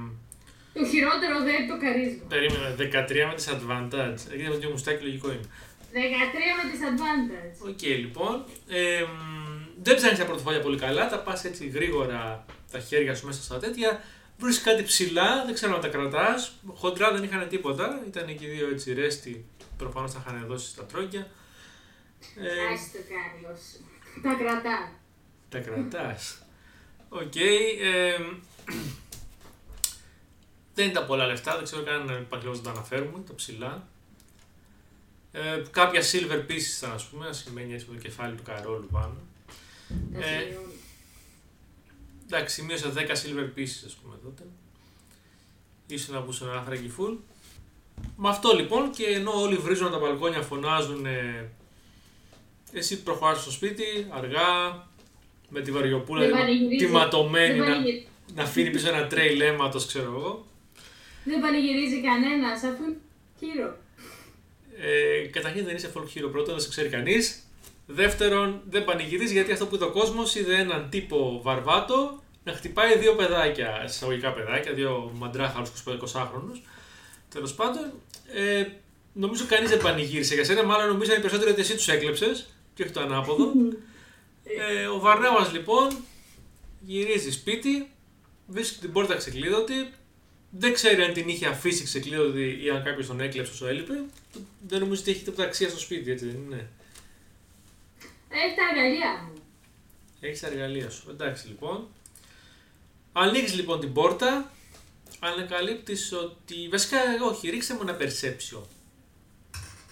Το χειρότερο δεν είναι το charisma. περίμενα, 13 με disadvantage. Γιατί με τέτοιο μουστάκι λογικό είναι. 13 με disadvantage. Οκ, λοιπόν. Ε, μ, δεν ψάχνεις τα πορτοφόλια πολύ καλά, τα πας έτσι γρήγορα τα χέρια σου μέσα στα τέτοια. Βρίσκεις κάτι ψηλά, δεν ξέρω αν τα κρατάς. Χοντρά δεν είχαν τίποτα. Ήταν και οι δύο έτσι ρέστι. Προφανώς τα είχαν δώσει στα τρόκια. Ε, Άσε το κάριο σου. Τα κρατάς. τα κρατάς. Οκ. ε, δεν ήταν πολλά λεφτά, δεν ξέρω καν υπάρχει λόγος να τα αναφέρουμε, τα ψηλά. Ε, κάποια silver pieces ήταν, ας πούμε, σημαίνει έτσι με το κεφάλι του Καρόλου πάνω. Τα Ε, σημειώνω. Εντάξει, σημείωσα 10 silver pieces, ας πούμε, τότε. Ήσουν να πούσε ένα φράγκι full. Με αυτό λοιπόν και ενώ όλοι βρίζουν από τα μπαλκόνια, φωνάζουν ε, εσύ προχωράς στο σπίτι, αργά, με τη βαριοπούλα Δεν τη- πανηγυρίζει. τιματωμένη Δεν να, πανηγυ- να αφήνει πίσω ένα τρέιλ αίματος, ξέρω εγώ. Δεν πανηγυρίζει κανένας αφού είναι χείρο. Ε, καταρχήν δεν είσαι folk hero πρώτον, δεν σε ξέρει κανείς. Δεύτερον, δεν πανηγυρίζει γιατί αυτό που είδε ο κόσμος είδε έναν τύπο βαρβάτο να χτυπάει δύο παιδάκια, εισαγωγικά παιδάκια, δύο μαντράχαλου 25-20χρονου. Τέλος πάντων, ε, νομίζω κανείς δεν πανηγύρισε για σένα, μάλλον νομίζω είναι περισσότερο ότι εσύ τους έκλεψες και όχι το ανάποδο. <laughs> ε, ο Βαρνάβας λοιπόν γυρίζει σπίτι, βρίσκει την πόρτα ξεκλείδωτη, δεν ξέρει αν την είχε αφήσει ξεκλείδωτη ή αν κάποιος τον έκλεψε όσο έλειπε. Δεν νομίζω ότι έχει τίποτα αξία στο σπίτι, έτσι δεν είναι. Έχει τα αγκαλιά μου. Έχεις τα εργαλεία σου. Εντάξει λοιπόν. Ανοίγει λοιπόν την πόρτα, ανακαλύπτεις ότι. Βασικά, όχι, ρίξτε μου ένα perception.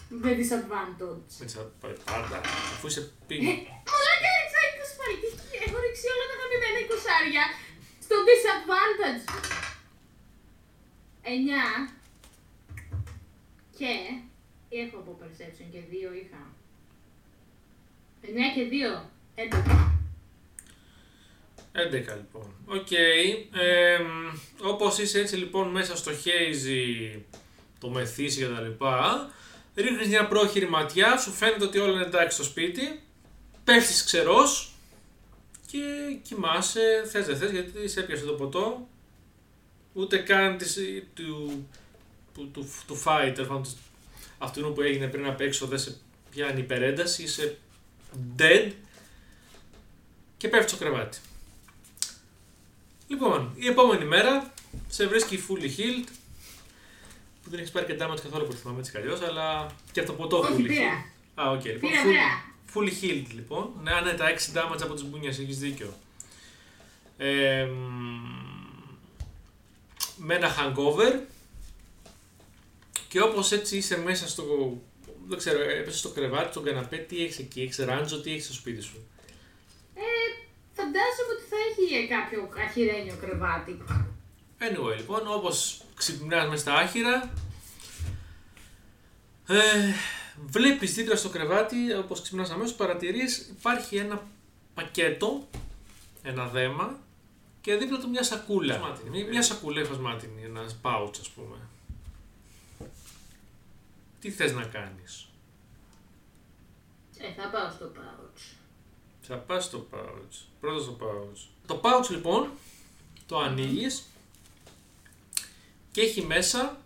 Με disadvantage. Με τις α- πάντα, αφού έχεις πιει. Μαλάκα ρίξα 20 πάλι. Τι- τι- Έχω ρίξει όλα τα γαμημένα 20 στο disadvantage. 9 και έχω από perception και 2 είχα. 9 και 2. 11. 11 λοιπόν. Οκ. Ε, όπως είσαι έτσι λοιπόν μέσα στο hazy, το μεθύσι και τα λοιπά, ρίχνεις μια πρόχειρη ματιά, σου φαίνεται ότι όλα είναι εντάξει στο σπίτι, πέφτεις ξερός και κοιμάσαι, θες δεν θες γιατί σε έπιασε το ποτό, ούτε καν της, του, του, του, του fight, τέλος πάντων, της- αυτού που έγινε πριν απ' έξω δεν σε πιάνει υπερένταση, είσαι dead και πέφτεις στο κρεβάτι. Λοιπόν, η επόμενη μέρα σε βρίσκει fully healed. Που δεν έχεις πάρει και damage καθόλου που θυμάμαι έτσι κι αλλιώς, αλλά και από το ποτό Όχι, fully πήρα. healed. Α, οκ, λοιπόν. Πήρα, Fully, πήρα. fully healed λοιπόν. Ναι, α, ναι, τα 6 damage από τις μπουνιές, έχεις δίκιο. Ε, μ, με ένα hangover και όπως έτσι είσαι μέσα στο, δεν ξέρω, έπεσε στο κρεβάτι, στον καναπέ, τι έχεις εκεί, έχεις ράντζο, τι έχεις στο σπίτι σου; Ε, φαντάζομαι ότι θα έχει κάποιο αχυρένιο κρεβάτι. Anyway, λοιπόν, όπως ξυπνάς μες στα άχυρα, ε, βλέπεις δίπλα στο κρεβάτι, όπως ξυπνάς αμέσως, παρατηρείς υπάρχει ένα πακέτο, ένα δέμα και δίπλα του μια σακούλα. Φασμάτινη, μια, μια σακούλα φασμάτινη, ένας pouch ας πούμε. Τι θες να κάνεις; Ε, θα πάω στο pouch. Θα πας στο pouch. Πρώτα στο pouch. Το pouch λοιπόν το ανοίγεις και έχει μέσα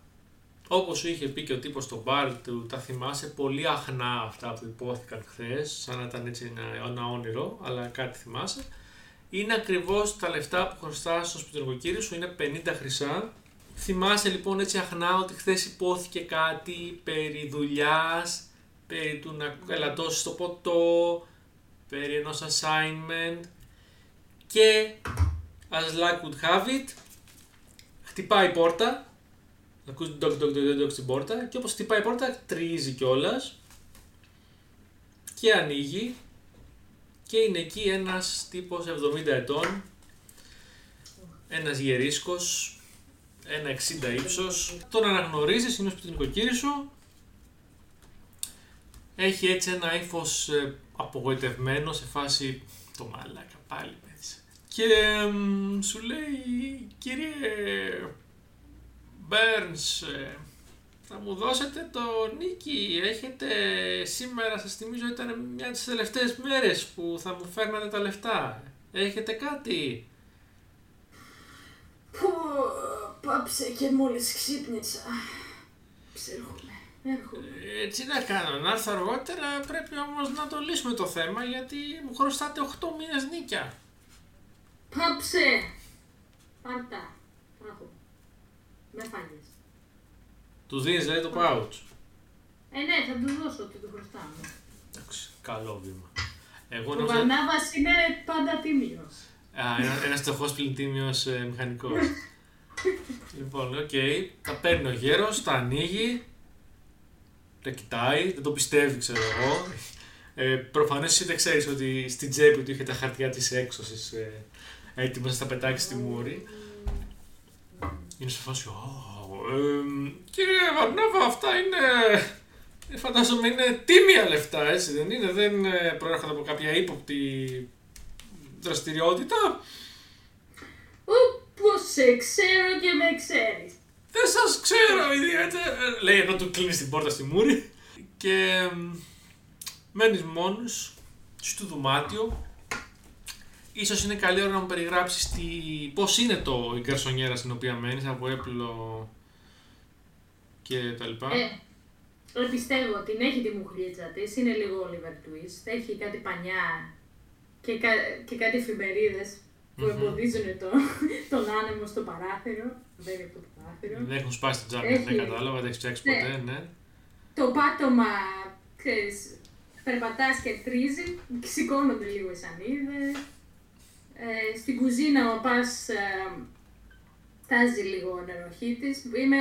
όπως σου είχε πει και ο τύπος στο μπαρ του, τα θυμάσαι πολύ αχνά αυτά που υπόθηκαν χθες, σαν να ήταν έτσι ένα, ένα όνειρο, αλλά κάτι θυμάσαι. Είναι ακριβώς τα λεφτά που χρωστάς στο σπιτροκοκύρι σου, είναι 50 χρυσά. Θυμάσαι λοιπόν έτσι αχνά ότι χθες υπόθηκε κάτι περί δουλειάς, περί του να ελαττώσεις το ποτό, περί ενός assignment και as luck would have it χτυπάει η πόρτα ακούς ντοκ ντοκ ντοκ ντοκ στην πόρτα και όπως χτυπάει η πόρτα τρίζει κιόλας και ανοίγει και είναι εκεί ένας τύπος 70 ετών ένας γερίσκος ένα 60 ύψος. Τον αναγνωρίζεις, είναι ο σπιτονοικοκύρης σου. Έχει έτσι ένα ύφος απογοητευμένο σε φάση το μαλάκα πάλι έτσι. Και μ, σου λέει κύριε Μπέρνς ε, θα μου δώσετε το νίκη. Έχετε σήμερα σας θυμίζω ήταν μια από τις τελευταίες μέρες που θα μου φέρνατε τα λεφτά. Έχετε κάτι; Πω, πάψε και μόλις ξύπνησα. Ψέρχομαι. Έρχομαι. έτσι να κάνω να έρθω αργότερα πρέπει όμως να το λύσουμε το θέμα γιατί μου χρωστάτε 8 μήνες νίκια Πάψε! Πάρτα. Άκου. Με φάγες. του δίνεις δηλαδή το pouch Ε, ναι, θα του δώσω ότι του χρωστάμε. Εντάξει, καλό βήμα. Εγώ Ο νόμιζα, Βαρνάβας είναι πάντα τίμιος. Α, ένα, ένας φτωχός πλυντήμιος ε, μηχανικός. <laughs> λοιπόν, οκ. Τα παίρνει ο γέρος, τα ανοίγει. Τα κοιτάει, δεν το πιστεύει, ξέρω εγώ. Ε, Προφανώς εσύ δεν ξέρεις ότι στην τσέπη του είχε τα χαρτιά της έξωσης ε, έτοιμος να τα πετάξει στη μούρη. Είναι σε φάση. «Α, ε, κύριε Βαρνάβα, αυτά είναι. ε, Φαντάζομαι είναι τίμια λεφτά, έτσι δεν είναι. Δεν ε, προέρχονται από κάποια ύποπτη δραστηριότητα. Όπως σε ξέρω και με ξέρεις. Δεν σας ξέρω ιδιαίτερα. Λέει ενώ του κλείνεις την πόρτα στη μούρη. Και μένεις μόνος στο δωμάτιο. Ίσως είναι καλή ώρα να μου περιγράψεις τι... πώς είναι το, η γκαρσονιέρα στην οποία μένεις, από έπλο και τα λοιπά. Ε, πιστεύω ότι την έχει τη μουχλίτσα της, είναι λίγο Oliver Twist. Έχει κάτι πανιά και, κα, και κάτι εφημερίδες που Μμμ. εμποδίζουν το, τον άνεμο στο παράθυρο. Δεν είναι από το παράθυρο. Δεν έχουν σπάσει την τσάπια, Έχει. δεν κατάλαβα, δεν έχει φτιάξει Ναι. ποτέ, ναι. Το πάτωμα, ξέρεις, περπατάς και τρίζει, σηκώνονται λίγο οι σανίδες. Ε, στην κουζίνα ο πας ε, τάζει λίγο ο νεροχύτης. Είμαι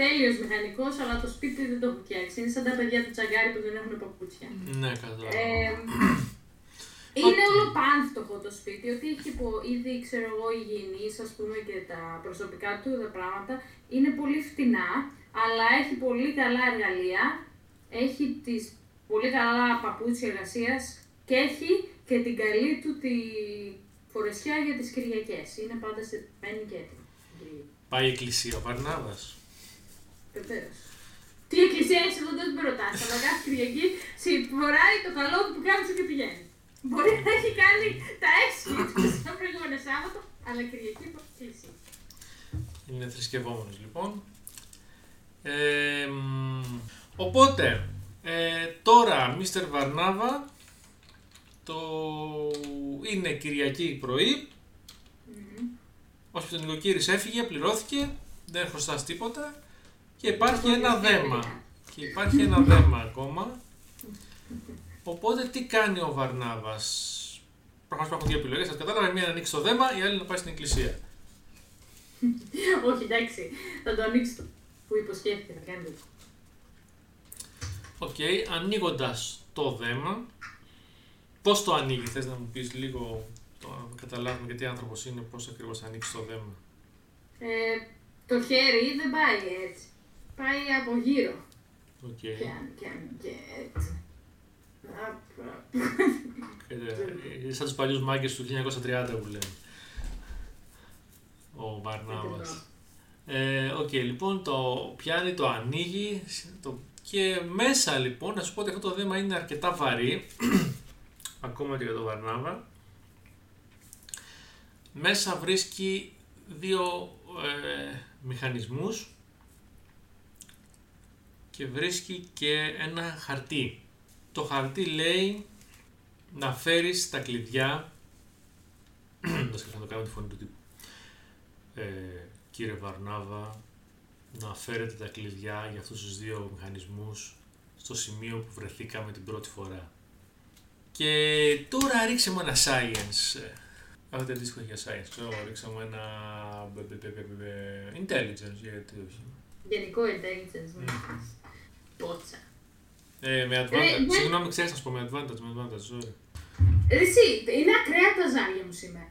τέλειος μηχανικός, αλλά το σπίτι δεν το έχω φτιάξει. Είναι σαν τα παιδιά του τσαγκάρι που δεν έχουν παπούτσια. Ναι, κατάλαβα. Ε, είναι Οκ. όλο πάμφτωχο το σπίτι, ότι έχει υπο, είδη ξέρω εγώ υγιεινής ας πούμε και τα προσωπικά του τα πράγματα είναι πολύ φτηνά, αλλά έχει πολύ καλά εργαλεία, έχει τις πολύ καλά παπούτσια εργασίας και έχει και την καλή του τη φορεσιά για τις Κυριακές. Είναι πάντα σιδερωμένη και έτοιμη. την Κυριακή. Πάει εκκλησία ο Βαρνάβας. Βεβαίως. Τι εκκλησία είσαι εδώ δεν με ρωτάς, αλλά κάθε Κυριακή φοράει το καλό του που κάμισε και πηγαίνεις. Μπορεί να έχει κάνει τα έξι του το προηγούμενο Σάββατο, αλλά Κυριακή από εκκλησία. Είναι θρησκευόμενος λοιπόν. Ε, μ, οπότε, ε, τώρα Μίστερ Βαρνάβα το είναι Κυριακή πρωί. Ο σπιτονικοκύρης έφυγε, πληρώθηκε, δεν χρωστάς τίποτα και υπάρχει ένα δέμα. Και υπάρχει ένα δέμα ακόμα. Οπότε τι κάνει ο Βαρνάβας; Προφανώς υπάρχουν δύο επιλογές, σας κατάλαβα, η μία να ανοίξει το δέμα, η άλλη να πάει στην εκκλησία. <laughs> Όχι, εντάξει, θα το ανοίξει το που υποσχέθηκε να κάνει. το. Οκ, ανοίγοντας το δέμα, πώς το ανοίγει, θες να μου πεις λίγο, το, να καταλάβουμε γιατί άνθρωπος είναι, πώς ακριβώς θα ανοίξει το δέμα; Ε, το χέρι δεν πάει έτσι. Πάει από γύρω. Οκ, Και αν και, αν και έτσι. Απ, απ. Ε, σαν τους παλιούς μάγκες του 1930 που λένε. Ο Βαρνάβας. Ε, Οκ, λοιπόν, το πιάνει, το ανοίγει το... και μέσα λοιπόν, να σου πω ότι αυτό το δέμα είναι αρκετά βαρύ, <clears throat> ακόμα και για τον Βαρνάβα. Μέσα βρίσκει δύο ε, μηχανισμούς και βρίσκει και ένα χαρτί. Το χαρτί λέει να φέρεις τα κλειδιά δεν <clears throat> σκέφτομαι να το κάνω τη φωνή του τύπου. Ε, κύριε Βαρνάβα, να φέρετε τα κλειδιά για αυτούς τους δύο μηχανισμούς στο σημείο που βρεθήκαμε την πρώτη φορά. Και τώρα ρίξε μου ένα science. Αυτό δεν αντίστοιχο για science, ξέρω, ρίξε μου ένα μπε, μπε, μπε, μπε, μπε, intelligence, γιατί όχι. Γενικό intelligence. ναι. Μμμ. Πότσα. Ε, με Ε, advantage, ναι. συγγνώμη, ξέρεις να σου πω με advantage, με advantage, sorry. Ε, Εσύ, είναι ακραία τα ζάρια μου σήμερα.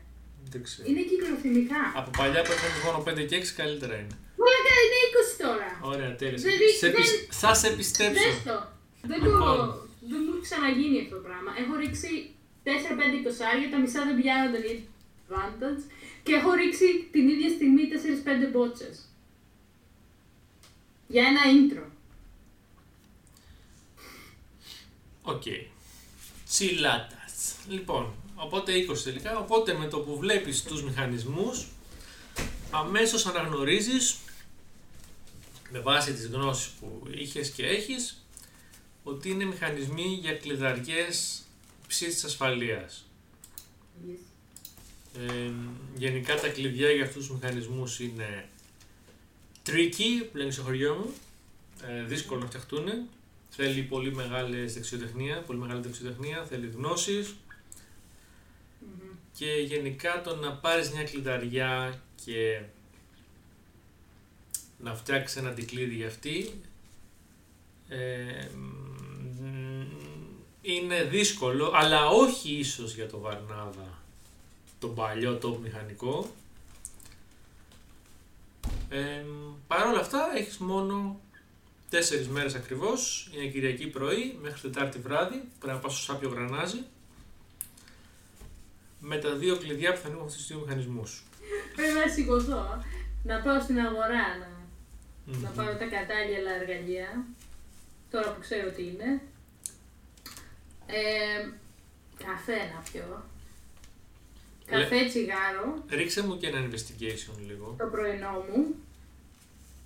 Δεν ξέρω. Είναι κυκλοθυμικά. Από παλιά που έφερες μόνο 5 και 6 καλύτερα είναι. Μαλάκα είναι 20 τώρα. Ωραία, τέλεια. Δεν- Σε δεν- πι- Θα σε πιστέψω. Δες το. Δεν Λοιπόν. μπορώ. Δεν μου έχει ξαναγίνει αυτό το πράγμα. Έχω ρίξει 4-5 εικοσάρια, τα μισά δεν πιάνονται για advantage και έχω ρίξει την ίδια στιγμή 4-5 μπότσες. Για ένα intro. Οκ. Τσιλάτας. Λοιπόν, οπότε 20 τελικά. Οπότε με το που βλέπεις τους μηχανισμούς, αμέσως αναγνωρίζεις, με βάση τις γνώσεις που είχες και έχεις, ότι είναι μηχανισμοί για κλειδαριές υψίστης ασφαλείας. Yes. Ε, γενικά τα κλειδιά για αυτούς τους μηχανισμούς είναι tricky, που λένε στο χωριό μου, ε, δύσκολο να φτιαχτούν. Θέλει πολύ μεγάλη δεξιοτεχνία, πολύ μεγάλη δεξιοτεχνία, θέλει γνώσεις. Μμμ. και γενικά το να πάρεις μια κλειδαριά και να φτιάξεις ένα αντικλείδι για αυτή ε, είναι δύσκολο, αλλά όχι ίσως για το Βαρνάβα, τον παλιό το μηχανικό. Ε, Παρ' όλα αυτά έχεις μόνο τέσσερις μέρες ακριβώς, είναι Κυριακή πρωί μέχρι Τετάρτη βράδυ, πρέπει να πας στο Σάπιο Γρανάζι, με τα δύο κλειδιά που θα ανοίγουν αυτούς τους δύο μηχανισμούς. Πρέπει να σηκωθώ, να πάω στην αγορά, να, να Μμμ. πάρω τα κατάλληλα εργαλεία, τώρα που ξέρω τι είναι. Ε, καφέ να πιω. Καφέ τσιγάρο, Ρίξε μου και ένα investigation λίγο. το πρωινό μου.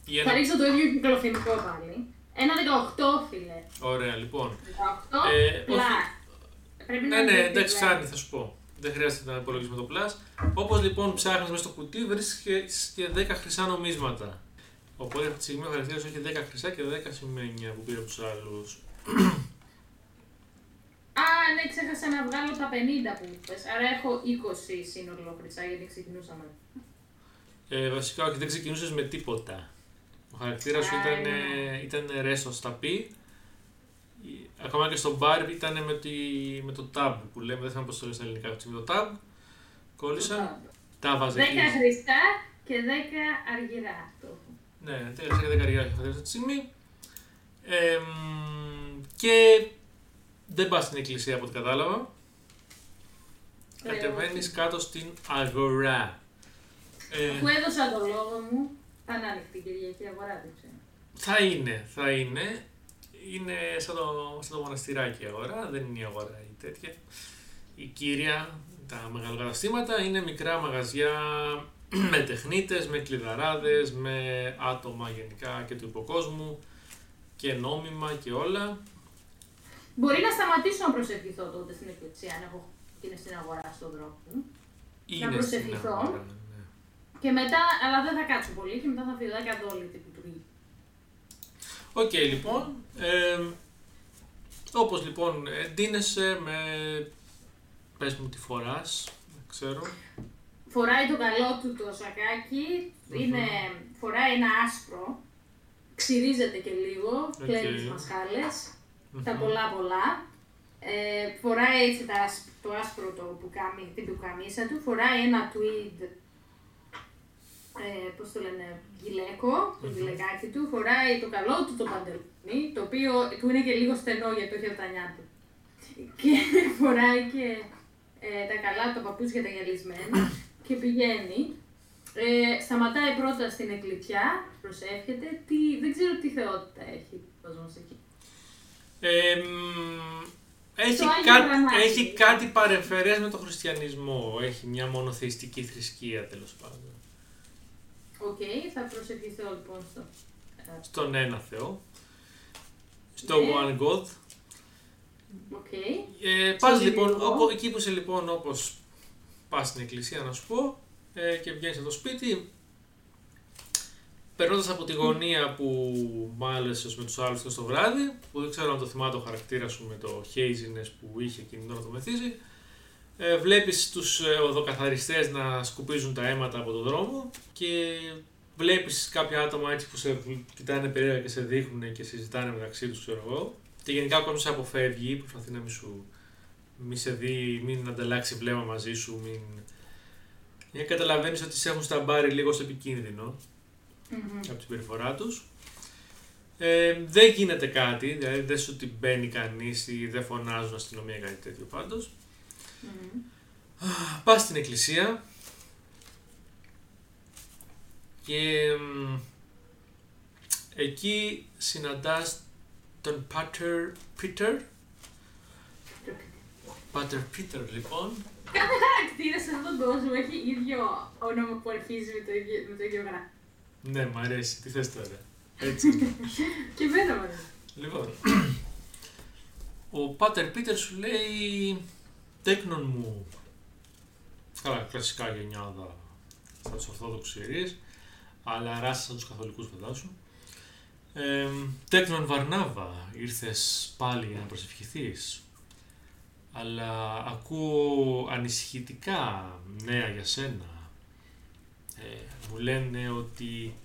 Για Θα να- ρίξω το ίδιο κυκλοθυμικό πάλι. Ένα 18 φίλε. Ωραία, λοιπόν. 18 Ε, πλάς. Πρέπει να Ναι, ναι, είναι εντάξει, πλά. φτάνει, θα σου πω. Δεν χρειάζεται να υπολογίσουμε το plus. Όπως λοιπόν ψάχνεις μέσα στο κουτί, βρίσκεις και 10 χρυσά νομίσματα. Οπότε αυτή τη στιγμή ο χαρακτήρας έχει 10 χρυσά και 10 σημαίνια που πήρε από τους άλλους. Α, ναι, ξέχασα να βγάλω τα 50 που είπες. Άρα έχω 20 σύνολο χρυσά γιατί ξεκινούσαμε. Ε, βασικά, όχι, δεν ξεκινούσες με τίποτα. Ο χαρακτήρας σου Α, ήταν, ναι. ήταν ρέστο στα πι. Ακόμα και στο μπαρ ήταν με, τη, με το tab που λέμε, δεν θυμάμαι πώς το λέει στα ελληνικά, αυτή τη στιγμή, το tab. Κόλλησα, τα βάζα 10 εκεί. χρυσά και 10 αργυρά. Αυτό. έχω. Ναι, τέλειωσα και 10 καριέρα αυτή τη στιγμή. Ε, μ, και δεν πας στην εκκλησία από ό,τι κατάλαβα. Ε, Κατεβαίνεις όχι. κάτω στην αγορά. Ε, Αφού έδωσα το λόγο μου, θα είναι ανοιχτή Κυριακή αγορά, δεν ξέρω. θα είναι, θα είναι. Είναι σαν το, σαν το μοναστηράκι η αγορά, δεν είναι η αγορά η τέτοια. Η κύρια, τα μεγαλοκαταστήματα είναι μικρά μαγαζιά <clears throat> με τεχνίτες, με κλειδαράδες, με άτομα γενικά και του υποκόσμου και νόμιμα και όλα. Μπορεί να σταματήσω να προσευχηθώ τότε στην εκκλησία, αν έχω είναι στην αγορά στον δρόμο μου. Είναι στην προσευχηθώ. αγορά, ναι. Και μετά, αλλά δεν θα κάτσω πολύ και μετά θα φύγω, δεν θα δω όλη την λειτουργία. Οκ, λοιπόν. Ε, όπως λοιπόν ντύνεσαι με... Πες μου τι φοράς, δεν ξέρω. Φοράει το καλό του το σακάκι, είναι, φοράει ένα άσπρο, ξυρίζεται και λίγο, Οκ. πλένει τις μασχάλες, τα Μμμ. πολλά πολλά. Ε, φοράει έτσι τα, άσ- το άσπρο το πουκάμι, την πουκαμίσα του, φοράει ένα tweed, ε, πώς το λένε, γιλέκο, το Μμμ. γιλεκάκι του, φοράει το καλό του το παντελόνι, το οποίο του είναι και λίγο στενό γιατί το έχει από τα νιάτα του. Και <laughs> φοράει και ε, τα καλά του τα παπούτσια τα γυαλισμένα και πηγαίνει. Ε, σταματάει πρώτα στην εκκλησιά, προσεύχεται, τι, δεν ξέρω τι θεότητα έχει ο κόσμος εκεί. Ε, μ, έχει, Στο Άγιο κάτι, Γραμμάτι. έχει κάτι παρεμφερές με τον χριστιανισμό. Έχει μια μονοθεϊστική θρησκεία τέλος πάντων. Οκ, θα προσευχηθώ λοιπόν στο. ε, Στον ένα Θεό. Στο Ναι. One God. OK. Ε, πας Στο λοιπόν, δημιουργό. όπου, εκεί που είσαι λοιπόν όπως πας στην εκκλησία να σου πω ε, και βγαίνεις από το σπίτι περνώντας από τη γωνία που μάλωσες με τους άλλους χθες το βράδυ που δεν ξέρω αν το θυμάται ο χαρακτήρας σου με το haziness που είχε εκείνη την ώρα το μεθύσι ε, βλέπεις τους ε, οδοκαθαριστές να σκουπίζουν τα αίματα από το δρόμο και βλέπεις κάποια άτομα έτσι που σε β- κοιτάνε περίεργα και σε δείχνουν και συζητάνε μεταξύ τους ξέρω εγώ και γενικά ο κόσμος σε αποφεύγει, προσπαθεί να μην σου μη σε δει, μην ανταλλάξει βλέμμα μαζί σου, μην... Για καταλαβαίνεις ότι σε έχουν στα μπάρι λίγο σε επικίνδυνο Μμμ. από την συμπεριφορά τους. Ε, δεν γίνεται κάτι, δηλαδή δεν σου την μπαίνει κανείς ή δεν φωνάζουν αστυνομία ή κάτι τέτοιο πάντως. Μμμ. Πας στην εκκλησία και μ, εκεί συναντάς τον Πάτερ Πίτερ. Πάτερ Πίτερ λοιπόν. Κάθε χαρακτήρα σε αυτόν τον κόσμο έχει ίδιο όνομα που αρχίζει με το ίδιο, με το ίδιο γράμμα. Ναι, μ' αρέσει. Τι θες τώρα; Έτσι. είναι. <laughs> Και εμένα μου αρέσει. λοιπόν, <clears throat> ο Πάτερ Πίτερ σου λέει τέκνον μου. Καλά, κλασικά γενιάδα στα τους Ορθόδοξους ιερείς, αλλά ράσα σαν τους καθολικούς φαντάσου. Ε, τέκνον Βαρνάβα, ήρθες πάλι για να προσευχηθείς. αλλά ακούω ανησυχητικά νέα για σένα. Ε, μου λένε ότι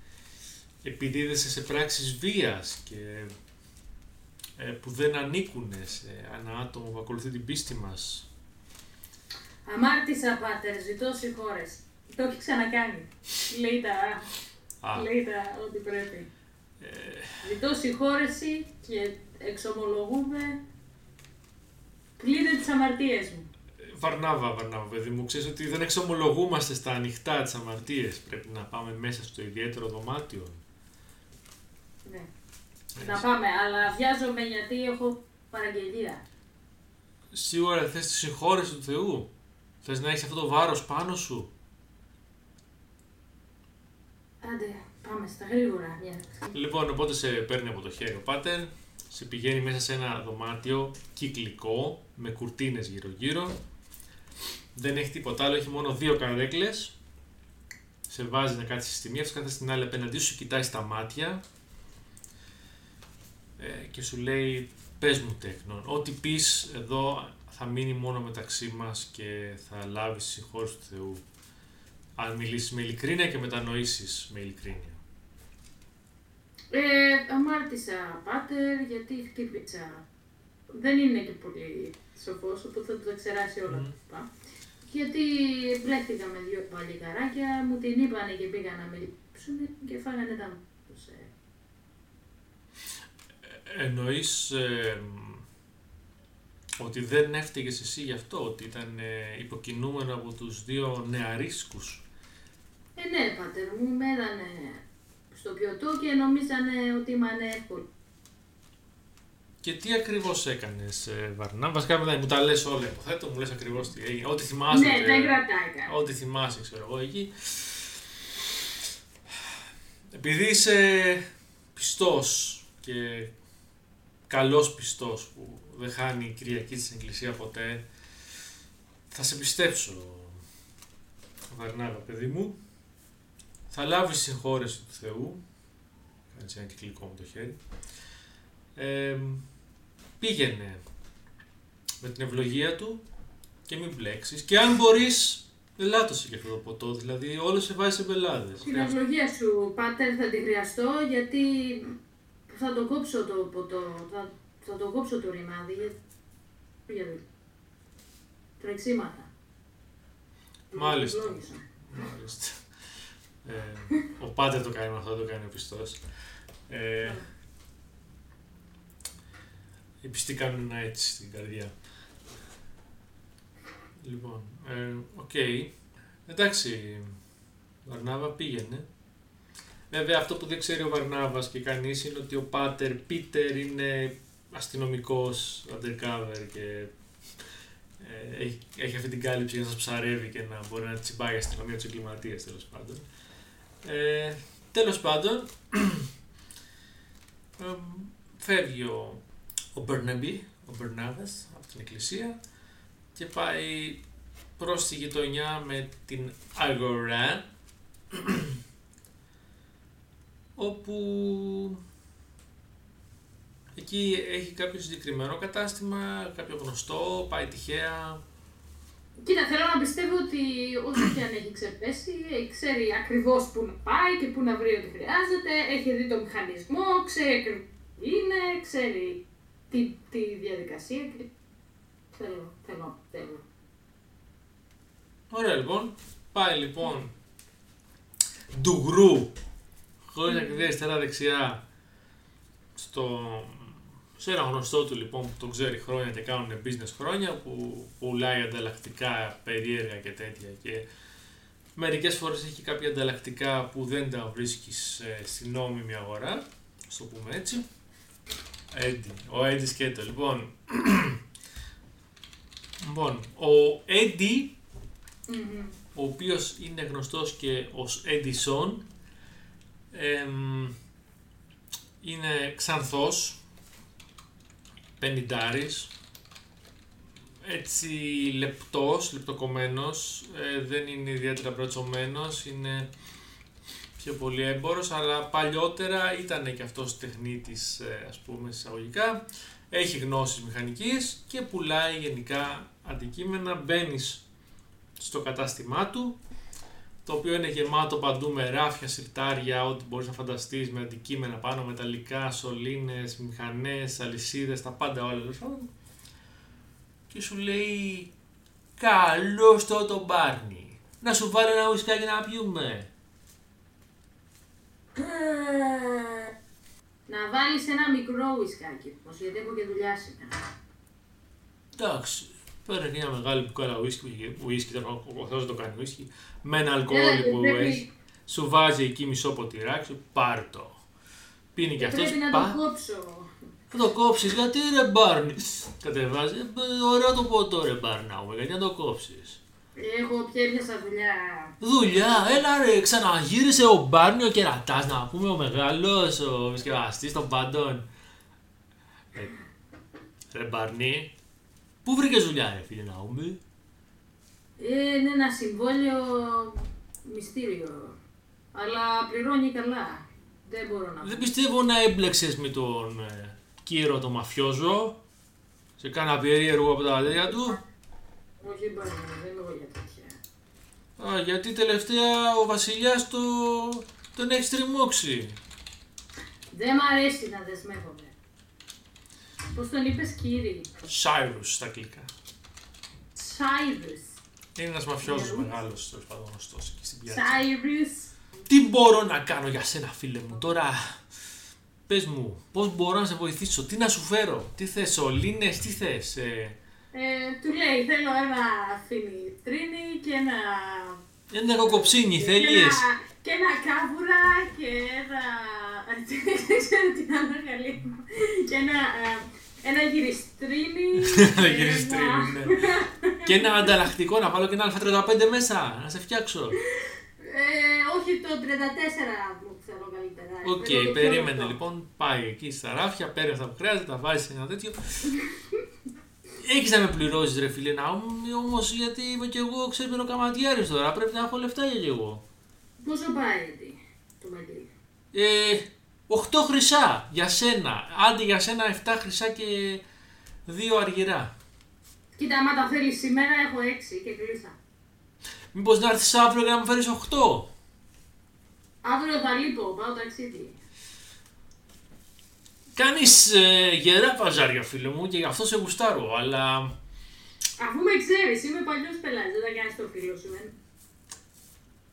επιδίδεσαι σε πράξεις βίας και ε, που δεν ανήκουν σε ένα άτομο που ακολουθεί την πίστη μας. Αμάρτησα, πάτερ, ζητώ συγχώρες. Το έχει ξανακάνει. Λέει τα, Α, λέει τα ό,τι πρέπει. ε, Ζητώ συγχώρεση και εξομολογούμε πλήρε τις αμαρτίες μου. Βαρνάβα, Βαρνάβα, παιδί μου, ξέρεις ότι δεν εξομολογούμαστε στα ανοιχτά τις αμαρτίες. Πρέπει να πάμε μέσα στο ιδιαίτερο δωμάτιο. Ναι. Έτσι. Να πάμε, αλλά βιάζομαι γιατί έχω παραγγελία. Σίγουρα θες τη συγχώρεση του Θεού. Θες να έχεις αυτό το βάρος πάνω σου; Άντε, πάμε στα γρήγορα. Μια. Λοιπόν, οπότε σε παίρνει από το χέρι ο Πάτερ, σε πηγαίνει μέσα σε ένα δωμάτιο κυκλικό, με κουρτίνες γύρω-γύρω. Δεν έχει τίποτα άλλο, έχει μόνο δύο καρέκλες. Σε βάζει να κάτσεις στη μία, κάθεσαι στην άλλη απέναντί σου, κοιτάει στα μάτια ε, και σου λέει πες μου τέκνον, ό,τι πεις εδώ θα μείνει μόνο μεταξύ μας και θα λάβεις τη συγχώρεση του Θεού. Αν μιλήσεις με ειλικρίνεια και μετανοήσεις με ειλικρίνεια. Ε, αμάρτησα, πάτερ, γιατί χτύπησα. Δεν είναι και πολύ σοφός, οπότε θα το ξεράσει όλα Μμμ. τα λοιπά. Γιατί μπλέχτηκα με δύο παλικαράκια, μου την είπανε και πήγαν να με λείψουν και φάγανε τα τους. Ε. Εννοείς ε, ότι δεν έφταιγες εσύ γι' αυτό, ότι ήταν ε, υποκινούμενο από τους δύο νεαρίσκους; Ε, ναι, πάτερ μου, με έδανε στο πιωτό και νομίζανε ότι είμαι ανεύκολη. Και τι ακριβώς έκανες, ε, Βαρνά; Βασικά δεν μου τα λες όλα, υποθέτω, μου λες ακριβώς τι έγινε. Ό,τι θυμάσαι. Ναι, ε, δεν κρατάει κάτι. Ό,τι θυμάσαι, ξέρω εγώ, εκεί. Επειδή είσαι πιστός και καλός πιστός που δεν χάνει η Κυριακή στην Εκκλησία ποτέ, θα σε πιστέψω, Βαρνάβα, παιδί μου. Θα λάβεις συγχώρεση του Θεού. Κάνεις ένα κυκλικό με το χέρι. Ε, πήγαινε με την ευλογία του και μην μπλέξεις. Και αν μπορείς, ελάττωσε και αυτό το ποτό. Δηλαδή, όλο σε βάζει σε μπελάδες. Την ευλογία σου, πάτερ, θα τη χρειαστώ γιατί θα το κόψω το ποτό, θα, θα το κόψω το ρημάδι για, για τρεξίματα. Μάλιστα. Ευλόγησα. Μάλιστα. Ε, ο Πάτερ το κάνει με αυτό, το κάνει ο πιστός. Ε, οι πιστοί κάνουν ένα έτσι στην καρδιά. Λοιπόν, ε, οκ. Εντάξει, Βαρνάβα πήγαινε. Βέβαια αυτό που δεν ξέρει ο Βαρνάβας και κανείς είναι ότι ο Πάτερ Πίτερ είναι αστυνομικός undercover και ε, έχει, έχει αυτή την κάλυψη για να σας ψαρεύει και να μπορεί να τσιμπάει η αστυνομία τους εγκληματίες τέλος πάντων. Ε, τέλος πάντων, <clears throat> ε, φεύγει ο, ο Μπερναμπή, ο Μπερνάβας από την εκκλησία και πάει προς τη γειτονιά με την αγορά <clears throat> όπου εκεί έχει κάποιο συγκεκριμένο κατάστημα, κάποιο γνωστό, πάει τυχαία. Κοίτα, θέλω να πιστεύω ότι όσο και αν έχει ξεπέσει, ε, ξέρει ακριβώς πού να πάει και πού να βρει ό,τι χρειάζεται, έχει δει το μηχανισμό, ξέρει ακριβώς τι είναι, ξέρει τη, τη διαδικασία και θέλω, θέλω, θέλω. Ωραία λοιπόν, πάει λοιπόν ντουγρού, χωρίς να κρυβεί αριστερά δεξιά, στο, σε ένα γνωστό του λοιπόν που τον ξέρει χρόνια και κάνουν business χρόνια που πουλάει ανταλλακτικά περίεργα και τέτοια και μερικές φορές έχει κάποια ανταλλακτικά που δεν τα βρίσκεις ε, στην νόμιμη αγορά, ας το πούμε έτσι. Έντι, ο Έντι σκέτο. Λοιπόν, <clears throat> λοιπόν, ο Έντι Μμμ. ο οποίος είναι γνωστός και ως Edison, εμ, είναι ξανθός, πενιντάρης, έτσι λεπτός, λεπτοκομμένος, ε, δεν είναι ιδιαίτερα μπρατσωμένος, είναι πιο πολύ έμπορος, αλλά παλιότερα ήταν και αυτός τεχνίτης, ε, ας πούμε, εισαγωγικά. έχει γνώσεις μηχανικής και πουλάει γενικά αντικείμενα. Μπαίνεις στο κατάστημά του, το οποίο είναι γεμάτο παντού με ράφια, σιρτάρια, ό,τι μπορείς να φανταστείς με αντικείμενα πάνω, μεταλλικά, σωλήνες, μηχανές, αλυσίδες, τα πάντα όλα. τέλος πάντων. Και σου λέει, καλό το το Μπάρνι, να σου βάλω ένα ουσκάκι να πιούμε. Να βάλεις ένα μικρό ουισκάκι, πως γιατί έχω και δουλειά σήμερα. Εντάξει, παίρνει μια μεγάλη μπουκάλα ουίσκι, ουίσκι, ο ο Θεός δεν το κάνει ουίσκι, με ένα Ναι, αλκοόλ και που πρέπει- έχεις, σου βάζει εκεί μισό ποτηράκι, πάρ' το. Πίνει και αυτός, Πρέπει να πα, το κόψω. θα το κόψεις, γιατί ρε Μπάρνι, κατεβάζει, «Ε, ωραίο το ποτό ρε Μπάρναου, γιατί να το κόψεις; Έχω πιέρια δουλειά. Δουλειά, έλα ρε, ξαναγύρισε ο Μπάρνι ο κερατάς, να πούμε ο μεγάλος, ο επισκευαστής των πάντων. Ε, ρε Μπάρνι, πού βρήκες δουλειά ρε φίλε Ναούμι; Ε, είναι ένα συμβόλαιο μυστήριο. Αλλά πληρώνει καλά. Δεν μπορώ να Δεν πιστεύω να έμπλεξες με τον ε, κύριο το μαφιόζο, σε κάνα περίεργο από τα τέτοια του. Όχι, δεν μπορώ, δεν είμαι εγώ για τέτοια. Α, γιατί τελευταία ο βασιλιάς το, τον έχει στριμώξει. Δεν μ' αρέσει να δεσμεύομαι. Πώς τον είπες κύριε. Σάιρους στα αγγλικά. Cyrus. Είναι ένας μαφιόζος Cyrus. μεγάλος, τέλος πάντων γνωστός εκεί στην πιάτσα. Cyrus. Τι μπορώ να κάνω για σένα φίλε μου τώρα. Πες μου, πώς μπορώ να σε βοηθήσω, τι να σου φέρω, τι θες, σωλήνες, τι θες. Ε, Ε, του λέει θέλω ένα φινιτρίνι και ένα... ένα κοκοψίνι και θέλεις; ένα- Και ένα κάβουρα και ένα... Δεν ξέρω τι άλλο καλή. Και ένα... ε, Ένα γυριστρίνι. Ένα και γυριστρίνι, ναι. Και ένα ανταλλακτικό να βάλω και ένα α35 μέσα, να σε φτιάξω. Ε, όχι το 34 μου θέλω καλύτερα. Οκ, Θέλω το πιο περίμενε λεπτό. λοιπόν, πάει εκεί στα ράφια, παίρνει αυτά που χρειάζεται, τα βάζεις σε ένα τέτοιο. Έχεις να με πληρώσεις, ρε φίλε, να όμως γιατί είμαι κι εγώ ξέπαιρο καματιάρης τώρα, πρέπει να έχω λεφτά για κι εγώ. Πόσο πάει γιατί το μαλλί. Ε, 8 χρυσά για σένα. Άντε για σένα 7 χρυσά και 2 αργυρά. Κοίτα, άμα τα θέλεις σήμερα έχω 6 και κλείσα. Μήπως να έρθεις αύριο για να μου φέρεις 8. Αύριο θα λείπω, πάω ταξίδι. Κάνεις ε, γερά παζάρια φίλε μου και γι' αυτό σε γουστάρω, αλλά Αφού με ξέρεις, είμαι παλιός πελάτης, δεν θα κάνεις το φίλο σου, ε.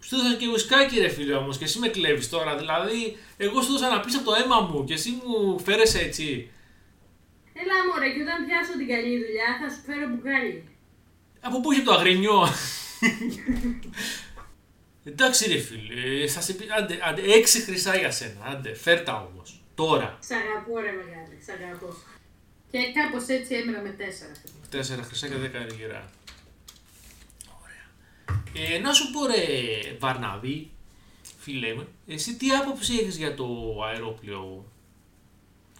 Σου έδωσα και ουσκάκι ρε φίλε όμως και εσύ με κλέβεις τώρα, δηλαδή εγώ σου έδωσα να πεις από το αίμα μου και εσύ μου φέρεσαι έτσι. Έλα μωρέ, και όταν πιάσω την καλή δουλειά θα σου φέρω μπουκάλι. Από πού είχε το αγρινιό; Εντάξει ρε φίλε, θα σε πει, άντε, άντε, έξι χρυσά για σένα, άντε, φέρτα όμως, τώρα. Σ' αγαπώ ρε μεγάλη, σ' αγαπώ. Και κάπως έτσι έμεινα με τέσσερα. Τέσσερα χρυσά και δέκα αργυρά. Ωραία. Ε, να σου πω ρε Βαρναβή, φίλε μου, εσύ τι άποψη έχεις για το αερόπλαιο;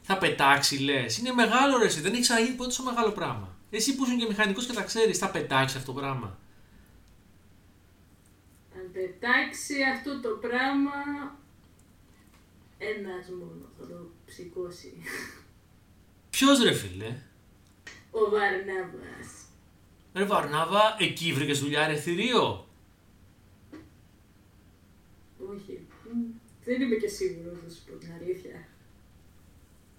Θα πετάξει λες, είναι μεγάλο ρε εσύ, δεν έχεις ξαναγίνει ποτέ τόσο μεγάλο πράγμα. Εσύ που είσαι και μηχανικός και τα ξέρεις, θα πετάξεις αυτό το πράγμα. Αν πετάξει αυτό το πράγμα, ένας μόνο θα το ψηκώσει. Ποιος ρε φίλε; Ο Βαρνάβας. Ρε Βαρνάβα, εκεί βρήκες δουλειά ρε θηρίο; Όχι, μ, δεν είμαι και σίγουρος να σου πω την αλήθεια.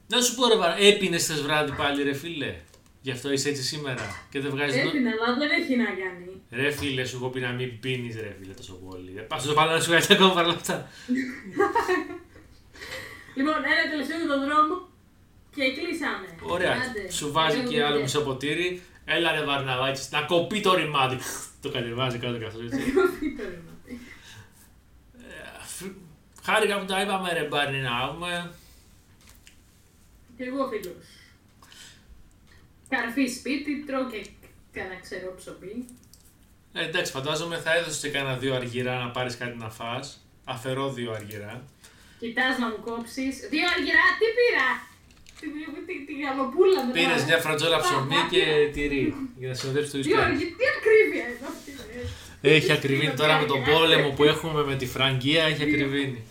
Να σου πω ρε Βαρνάβα, έπινες χθες βράδυ πάλι ρε φίλε. Γι' αυτό είσαι έτσι σήμερα και δεν βγάζεις... νο- Έπεινα, αλλά δεν έχει να κάνει. Ρε φίλε, σου έχω πει να μην πίνεις ρε φίλε τόσο πολύ. Ε, Πας στο πάνω να σου βγάλεις ακόμα παρά αυτά. <laughs> Λοιπόν, ένα τελευταίο για τον δρόμο και κλείσαμε. Ωραία, Άντε, σου βάζει έχω και άλλο δουλειά. μισό ποτήρι. Έλα ρε Βαρναβάκης, να κοπεί το ρημάδι. το κατεβάζει κάτω και αυτό έτσι. Τι το λέμε. Ε, φ- Χάρηκα που τα είπαμε ρε Μπάρνι να πούμε. Και εγώ φίλος. Καρφί σπίτι, τρώω και κανένα ξερό ψωμί. Ε, εντάξει, φαντάζομαι θα έδωσες και κάνα δύο αργυρά να πάρεις κάτι να φας. Αφαιρώ δύο αργυρά. Κοιτάς να μου κόψεις. Δύο αργυρά, τι πήρα! Τη, τη, τη γαλοπούλα μου. Πήρες μια φρατζόλα ψωμί και τυρί για να συνοδέψεις το Δύο ίσκο. αργυρά, τι ακρίβεια είναι αυτή. ρε. Έχει ακριβήνει τώρα με τον πόλεμο που έχουμε με τη Φραγκία, έχει ακριβήνει.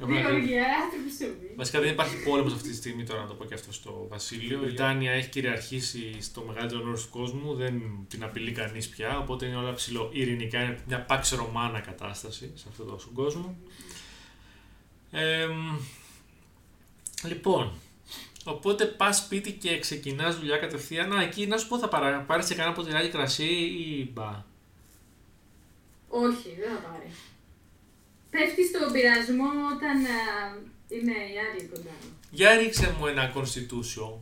Έχουμε να κρίνουμε. Γεωργία, άνθρωποι. Βασικά δεν υπάρχει πόλεμος αυτή τη στιγμή, τώρα να το πω και αυτό στο Βασίλειο. Η Βρυτάνια έχει κυριαρχήσει στο μεγαλύτερο μέρο του κόσμου, δεν την απειλεί κανείς πια, οπότε είναι όλα ψηλό ειρηνικά. Είναι μια πάξη ρωμάνα κατάσταση σε αυτόν τον κόσμο. Ε, λοιπόν, οπότε πας σπίτι και ξεκινάς δουλειά κατευθείαν. Α, εκεί να σου πω, θα πάρεις και κανένα ποτηράκι κρασί ή μπα. Όχι, δεν θα πάρει. Πέφτεις στον πειρασμό όταν α, είναι οι άλλοι κοντά μου. Για ρίξε μου ένα constitution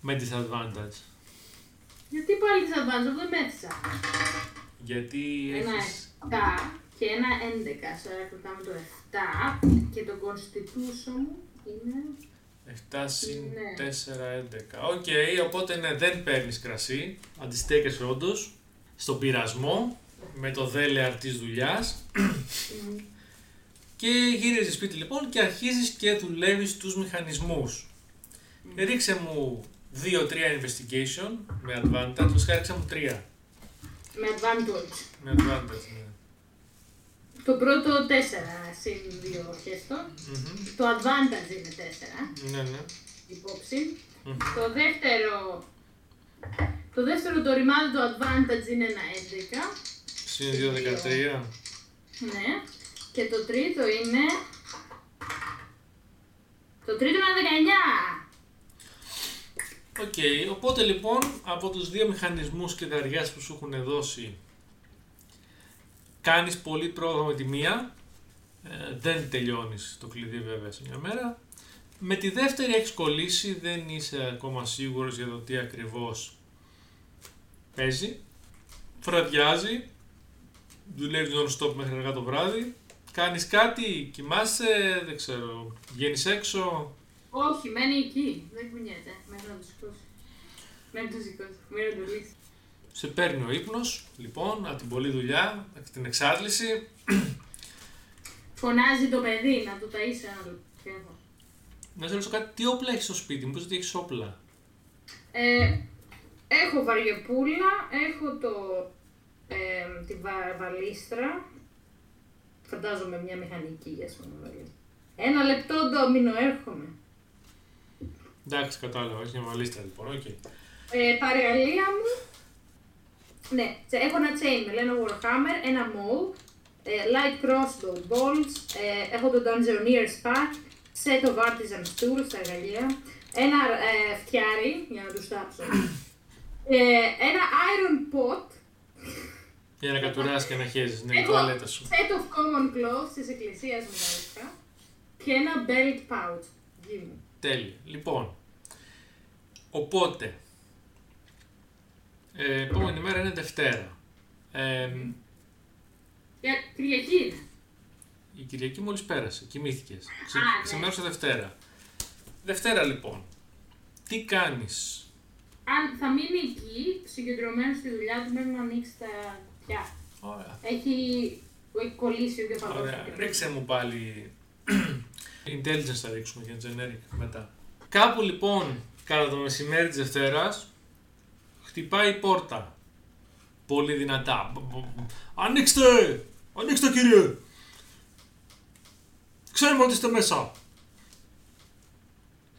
με disadvantage. Γιατί πάλι τη αδβάζω, δεν πέτυσα. Γιατί Ένα έχεις... 7 και ένα 11, άρα κρατάμε το 7 και το constitution μου είναι... 7 συν Ναι. 4, 11. Οκ, οπότε ναι, δεν παίρνεις κρασί. Αντιστέκεσαι όντως στον πειρασμό με το δέλεαρ της δουλειάς. μ, Και γυρίζεις σπίτι λοιπόν και αρχίζεις και δουλεύεις τους μηχανισμούς. Ρίξε μου 2-3 investigation με advantage, βασικά ρίξε μου 3 Με advantage. με advantage. Ναι. Το πρώτο 4 συν 2 χέστο. Μμμ. Το advantage είναι 4, Ναι, ναι. υπόψη. Μμμ. Το δεύτερο... Το δεύτερο το ρημάδι το advantage είναι ένα 11. Συν 2, 13. Ναι. Και το τρίτο είναι... Το τρίτο είναι 19. Οκ, οπότε λοιπόν από τους δύο μηχανισμούς κλειδαριάς που σου έχουν δώσει κάνεις πολύ πρόοδο με τη μία, ε, δεν τελειώνεις το κλειδί βέβαια σε μια μέρα. Με τη δεύτερη έχεις κολλήσει, δεν είσαι ακόμα σίγουρος για το τι ακριβώς παίζει. Βραδιάζει, δουλεύεις non-stop μέχρι αργά το βράδυ, κάνεις κάτι, κοιμάσαι, δεν ξέρω, βγαίνεις έξω, Όχι, μένει εκεί. Δεν κουνιέται. Μέχρι να το σηκώσει. Μέχρι να το σηκώσει. Μέχρι να το λύσει. Σε παίρνει ο ύπνος, λοιπόν, από την πολλή δουλειά, από την εξάντληση. Φωνάζει το παιδί να το ταΐσει ένα λεπτό. Να σε ρωτήσω κάτι, τι όπλα έχεις στο σπίτι, μήπως δεν έχεις όπλα; Ε, έχω βαριοπούλα, έχω το, ε, τη βα- βαλίστρα, φαντάζομαι μια μηχανική ας πούμε βαλίστρα. Ένα λεπτό ντόμινο έρχομαι. Εντάξει, κατάλαβα, έχεις μια βαλίστρα λοιπόν, οκ. Ε, τα εργαλεία μου, ναι, τσε- έχω ένα chainmail, ένα warhammer, ένα maul, ε, light crossbow bolts, ε, έχω το dungeoneer's pack, set of artisan tools, τα εργαλεία, ένα ε, φτιάρι για να τους θάψω, ε, ένα iron pot, Για να κατουράς και να χέζεις, ναι, η Έχω τουαλέτα σου. set of common clothes της εκκλησίας μου μάλιστα, και ένα belt pouch, γη μου. Τέλεια. Λοιπόν, οπότε, ε, επόμενη μέρα είναι Δευτέρα. Ε, Για Κυριακή είναι. η Κυριακή μόλις πέρασε, κοιμήθηκες. Ξε, Α, ναι. Ξημέρωσα Δευτέρα. Δευτέρα λοιπόν, τι κάνεις; Αν θα μείνει εκεί, συγκεντρωμένος στη δουλειά του, μέχρι να ανοίξει τα κουτιά. Ωραία. Έχει, έχει κολλήσει ο κεφαλός Ωραία. του. Ρίξε μου πάλι. <clears throat> Intelligence θα ρίξουμε για generic μετά. Κάπου λοιπόν κατά το μεσημέρι της Δευτέρας χτυπάει η πόρτα. Πολύ δυνατά. Ανοίξτε! Ανοίξτε κύριε! Ξέρουμε ότι είστε μέσα.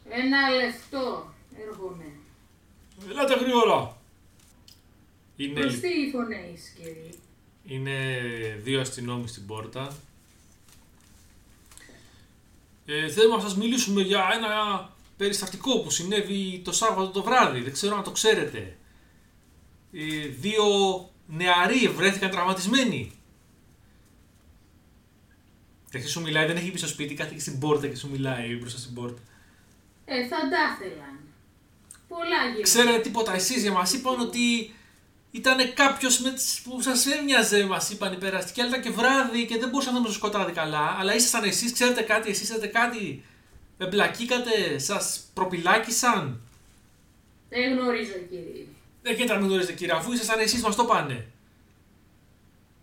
Ένα λεπτό έρχομαι. Ελάτε γρήγορα. Είναι, Προς τι φωνές, κύριε. είναι δύο αστυνόμοι στην πόρτα. Ε, θέλουμε να σας μιλήσουμε για ένα περιστατικό που συνέβη το Σάββατο το βράδυ. Δεν ξέρω αν το ξέρετε. Ε, δύο νεαροί βρέθηκαν τραυματισμένοι. Και σου μιλάει, δεν έχει μπει στο σπίτι, κάθεται στην πόρτα και σου μιλάει μπροστά στην πόρτα. Ε, θα τα ήθελαν. Πολλά γίνονται. Ξέρετε τίποτα εσείς για μας είπαν ότι ήταν κάποιος που σας έμοιαζε, μας είπαν οι περαστικοί, αλλά ήταν και βράδυ και δεν μπορούσαν να δούμε στο σκοτάδι καλά. Αλλά ήσασταν εσείς, ξέρετε κάτι, εσείς ξέρετε κάτι. Εμπλακήκατε, σας προπυλάκησαν. Δεν γνωρίζω, κύριε. Δεν γίνεται να μην γνωρίζετε κύριε, αφού ήσασταν εσείς μας το πάνε.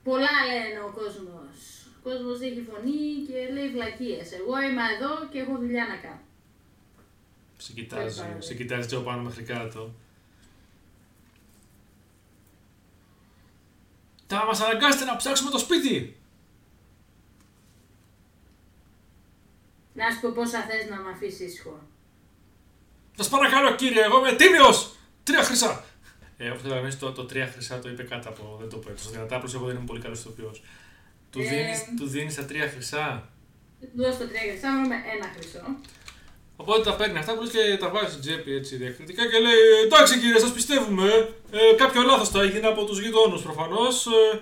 Πολλά λένε ο κόσμος. Ο κόσμος έχει φωνή και λέει βλακίες. Εγώ είμαι εδώ και έχω δουλειά να κάνω. Σε κοιτάζει, Δεν πάει. σε κοιτάζει και από πάνω μέχρι κάτω. Θα μας αναγκάσετε να ψάξουμε το σπίτι. Να σου πω πόσα θες να με αφήσεις ήσυχο. Σας παρακαλώ κύριε, εγώ είμαι τίμιος! Τρία χρυσά! Ε, όπως καταλαβαίνεις, το, το τρία χρυσά το είπε κάτω από. Δεν το είπε. Στο δυνατά εγώ δεν είμαι πολύ καλός ηθοποιός. Του Ε, δίνει του δίνεις τα τρία χρυσά; Του δώσω το τρία χρυσά, με ένα χρυσό. Οπότε τα παίρνει αυτά που λες και τα βάζεις στην τσέπη έτσι διακριτικά και λέει Εντάξει κύριε, σας πιστεύουμε. Ε, κάποιο λάθος θα έγινε από τους γειτόνους προφανώς. Ε,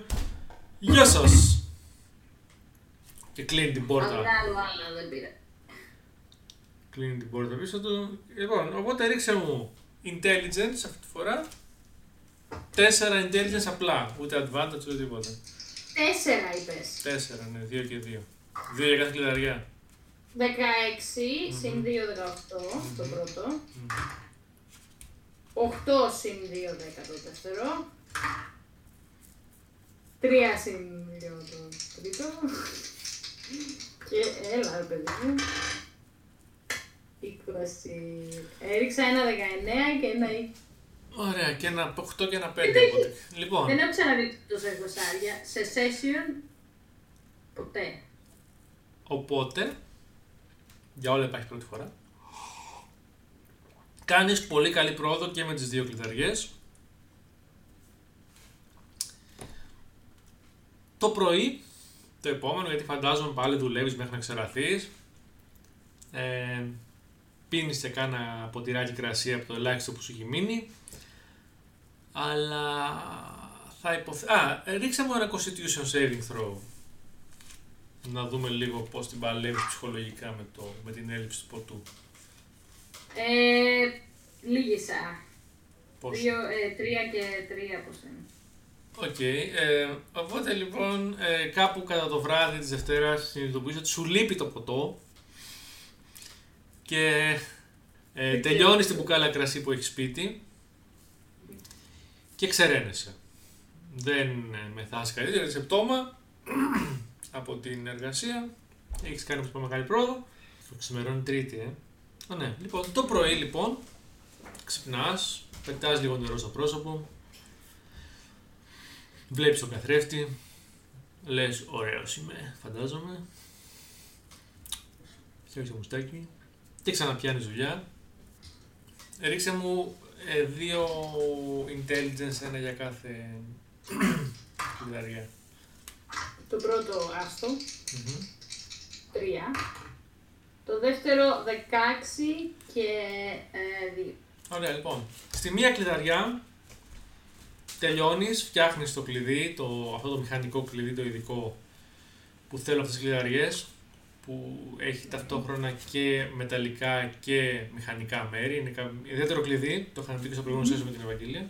γεια σας. Και κλείνει την πόρτα. Αλλά άλλο, άλλο δεν πήρε. Κλείνει την πόρτα πίσω του. Λοιπόν, οπότε ρίξε μου intelligence αυτή τη φορά. Τέσσερα intelligence απλά. Ούτε advantage ούτε τίποτα. Τέσσερα είπες. Τέσσερα, ναι, δύο και δύο. Δύο για κάθε κλειδαριά. 16 συν 2, 18 το πρώτο. 8 συν 2, 10 το δεύτερο. 3 συν 2 το τρίτο. Και έλα ρε παιδί μου. 20. Έριξα ένα 19 και ένα 20. Ωραία, και ένα 8 και ένα 5 Δεν έχει- οπότε. Λοιπόν, Δεν έχω ξαναδεί τόσα εικοσάρια σε session ποτέ. οπότε, για όλα υπάρχει πρώτη φορά. Κάνεις πολύ καλή πρόοδο και με τις δύο κλειδαριές. Το πρωί, το επόμενο, γιατί φαντάζομαι πάλι δουλεύεις μέχρι να ξεραθείς, ε, πίνεις και κάνα ποτηράκι κρασί από το ελάχιστο που σου έχει μείνει, αλλά θα υποθε... Α, ε, ρίξε μου ένα Constitution Saving Throw. Να δούμε λίγο πώς την παλεύεις ψυχολογικά με, το, με την έλλειψη του ποτού. Ε, λίγησα. Πώς; Δύο, ε, τρία και τρία πώς είναι. Οκ. ε, οπότε λοιπόν ε, κάπου κατά το βράδυ της Δευτέρας συνειδητοποιείς ότι σου λείπει το ποτό και ε, Δεν τελειώνεις ξέρω. την μπουκάλα κρασί που έχεις σπίτι και ξεραίνεσαι. Δεν ε, μεθάς καλύτερα, είσαι πτώμα από την εργασία, έχεις κάνει όπως είπα μεγάλη πρόοδο. Το ξημερώνει Τρίτη, ε. Α, ναι. Λοιπόν, το πρωί λοιπόν ξυπνάς, πετάς λίγο νερό στο πρόσωπο, Βλέπεις τον καθρέφτη, λες ωραίος είμαι, φαντάζομαι. Φτιάξε μουστάκι και ξαναπιάνεις δουλειά. Ρίξε μου ε, δύο intelligence, ένα για κάθε κλειδαριά. Το πρώτο άστο, Μμμ. τρία. Το δεύτερο 16 και ε, 2. Ωραία, λοιπόν. Στη μία κλειδαριά τελειώνεις, φτιάχνεις το κλειδί, το, αυτό το μηχανικό κλειδί, το ειδικό που θέλω αυτές τις κλειδαριές, που έχει ταυτόχρονα και μεταλλικά και μηχανικά μέρη. Είναι κα- ιδιαίτερο κλειδί, το είχαμε πει και στο προηγούμενο session με την Ευαγγελία.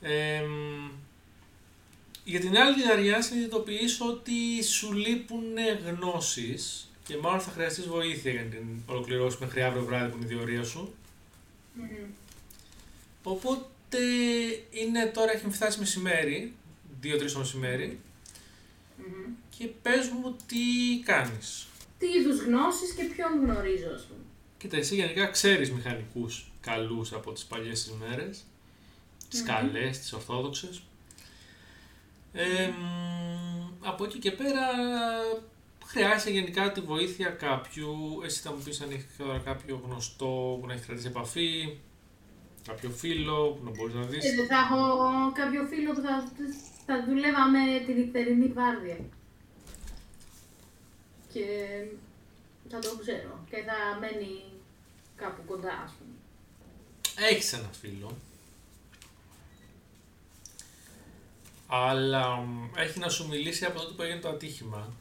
Ε, για την άλλη κλειδαριά συνειδητοποιείς ότι σου λείπουν γνώσεις και μάλλον θα χρειαστείς βοήθεια για να την ολοκληρώσεις μέχρι αύριο βράδυ που είναι η διορία σου. Οπότε είναι τώρα έχει φτάσει μεσημέρι, 2-3 το μεσημέρι και πες μου τι κάνεις. Τι είδους γνώσεις και ποιον γνωρίζω, ας πούμε. Κοίτα, εσύ γενικά ξέρεις μηχανικούς καλούς από τις παλιές τις μέρες, τις Μμμ. καλές, τις ορθόδοξες. Ε, μ, από εκεί και πέρα χρειάζεται γενικά τη βοήθεια κάποιου, εσύ θα μου πεις αν έχεις τώρα κάποιο γνωστό που να έχεις κρατήσει επαφή, κάποιο φίλο που να μπορείς να δεις. Ε, δεν θα έχω κάποιο φίλο που θα, θα δουλεύαμε τη νυχτερινή βάρδια. Και θα το ξέρω και θα μένει κάπου κοντά, ας πούμε. Έχεις ένα φίλο. Αλλά μ, έχει να σου μιλήσει από τότε που έγινε το ατύχημα.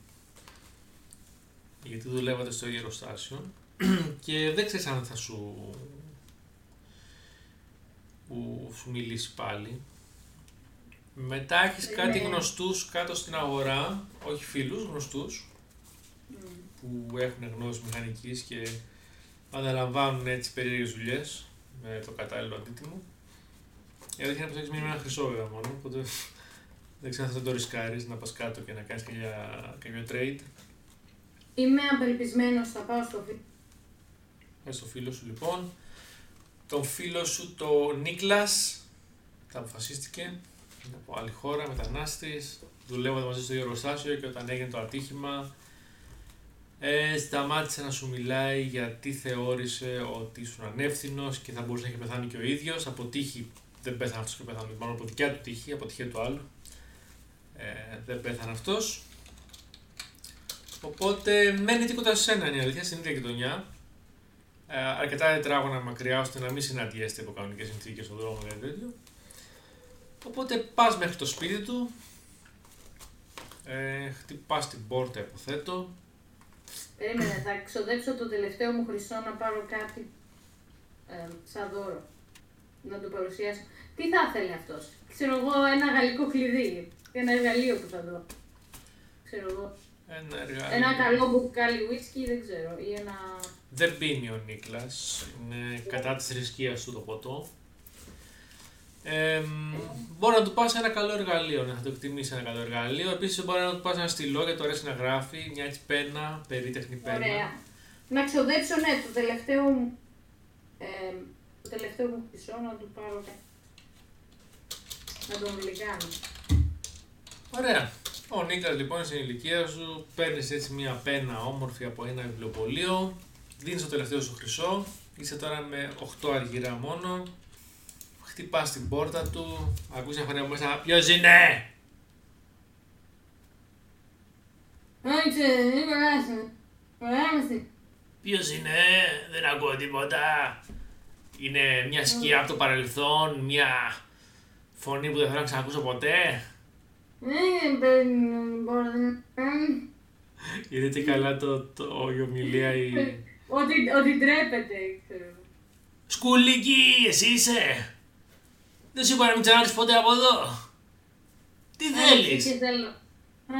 Γιατί δουλεύατε στο ίδιο εργοστάσιο. <clears throat> και δεν ξέρεις αν θα σου... που σου μιλήσει πάλι. Μετά έχεις Ε, κάτι ναι. γνωστούς κάτω στην αγορά, όχι φίλους, γνωστούς, που έχουν γνώση μηχανικής και αναλαμβάνουν έτσι περίεργες δουλειές με το κατάλληλο αντίτιμο. Η αλήθεια είναι πως έχεις μείνει με ένα χρυσό βέβαια μόνο, οπότε δεν ξέρω αν θα το ρισκάρεις να πας κάτω και να κάνεις κάποια, κάποιο trade. Είμαι απελπισμένος, θα πάω στο φίλο. Πες στο φίλο σου λοιπόν. Τον φίλο σου, το Νίκλας, τα αποφασίστηκε, είναι από άλλη χώρα, μετανάστης, δουλεύοντας μαζί στο ίδιο εργοστάσιο και όταν έγινε το ατύχημα, Ε, σταμάτησε να σου μιλάει γιατί θεώρησε ότι ήσουν ανεύθυνος και θα μπορούσε να έχει πεθάνει και ο ίδιος. Από τύχη δεν πέθανε αυτός και πέθανε, μάλλον από δικιά του τύχη, από τυχαία του άλλου. Ε, δεν πέθανε αυτός. Οπότε μένει τίποτα σε σένα είναι η αλήθεια, στην ίδια γειτονιά. Ε, αρκετά τετράγωνα μακριά ώστε να μην συναντιέστε από κανονικές συνθήκες στον δρόμο ή τέτοιο. Οπότε πας μέχρι το σπίτι του, ε, χτυπάς την πόρτα, υποθέτω. Περίμενε, θα ξοδέψω το τελευταίο μου χρυσό να πάρω κάτι ε, σαν δώρο. Να το παρουσιάσω. Τι θα ήθελε αυτός, Ξέρω εγώ, ένα γαλλικό κλειδί. Ένα εργαλείο που θα δω. Ξέρω εγώ. Ένα εργαλείο. Ένα καλό μπουκάλι whisky, δεν ξέρω. Ή ένα. Δεν πίνει ο Νίκλας. Είναι κατά της θρησκείας του το ποτό. Ε, μπορεί να του πας ένα καλό εργαλείο, να θα το εκτιμήσεις ένα καλό εργαλείο. Επίσης, μπορεί να του πας ένα στυλό γιατί το αρέσει να γράφει, μια έτσι πένα, περίτεχνη πένα. Ωραία. Να ξοδέψω, ναι, το τελευταίο μου. Ε, το τελευταίο μου χρυσό να του πάρω. Να τον γλυκάνω. Ωραία. Ο Νίκας λοιπόν στην ηλικία σου παίρνεις έτσι μια πένα όμορφη από ένα βιβλιοπωλείο, δίνεις το τελευταίο σου χρυσό, είσαι τώρα με 8 αργυρά μόνο, χτυπάς την πόρτα του, ακούς μια φωνή από μέσα, ποιος είναι! Άνοιξε, δεν περάσει. Περάσει. Ποιος είναι, δεν ακούω τίποτα. Είναι μια σκιά από το παρελθόν, μια φωνή που δεν θέλω να ξανακούσω ποτέ. Δεν παίρνει μπορεί. Γιατί καλά το, το, η ομιλία η... Ότι, ότι ντρέπεται, ξέρω. Σκουλίκι, εσύ είσαι! Δεν σου είπα να μην ξανάρθεις ποτέ από εδώ. Τι θέλεις; Και θέλω.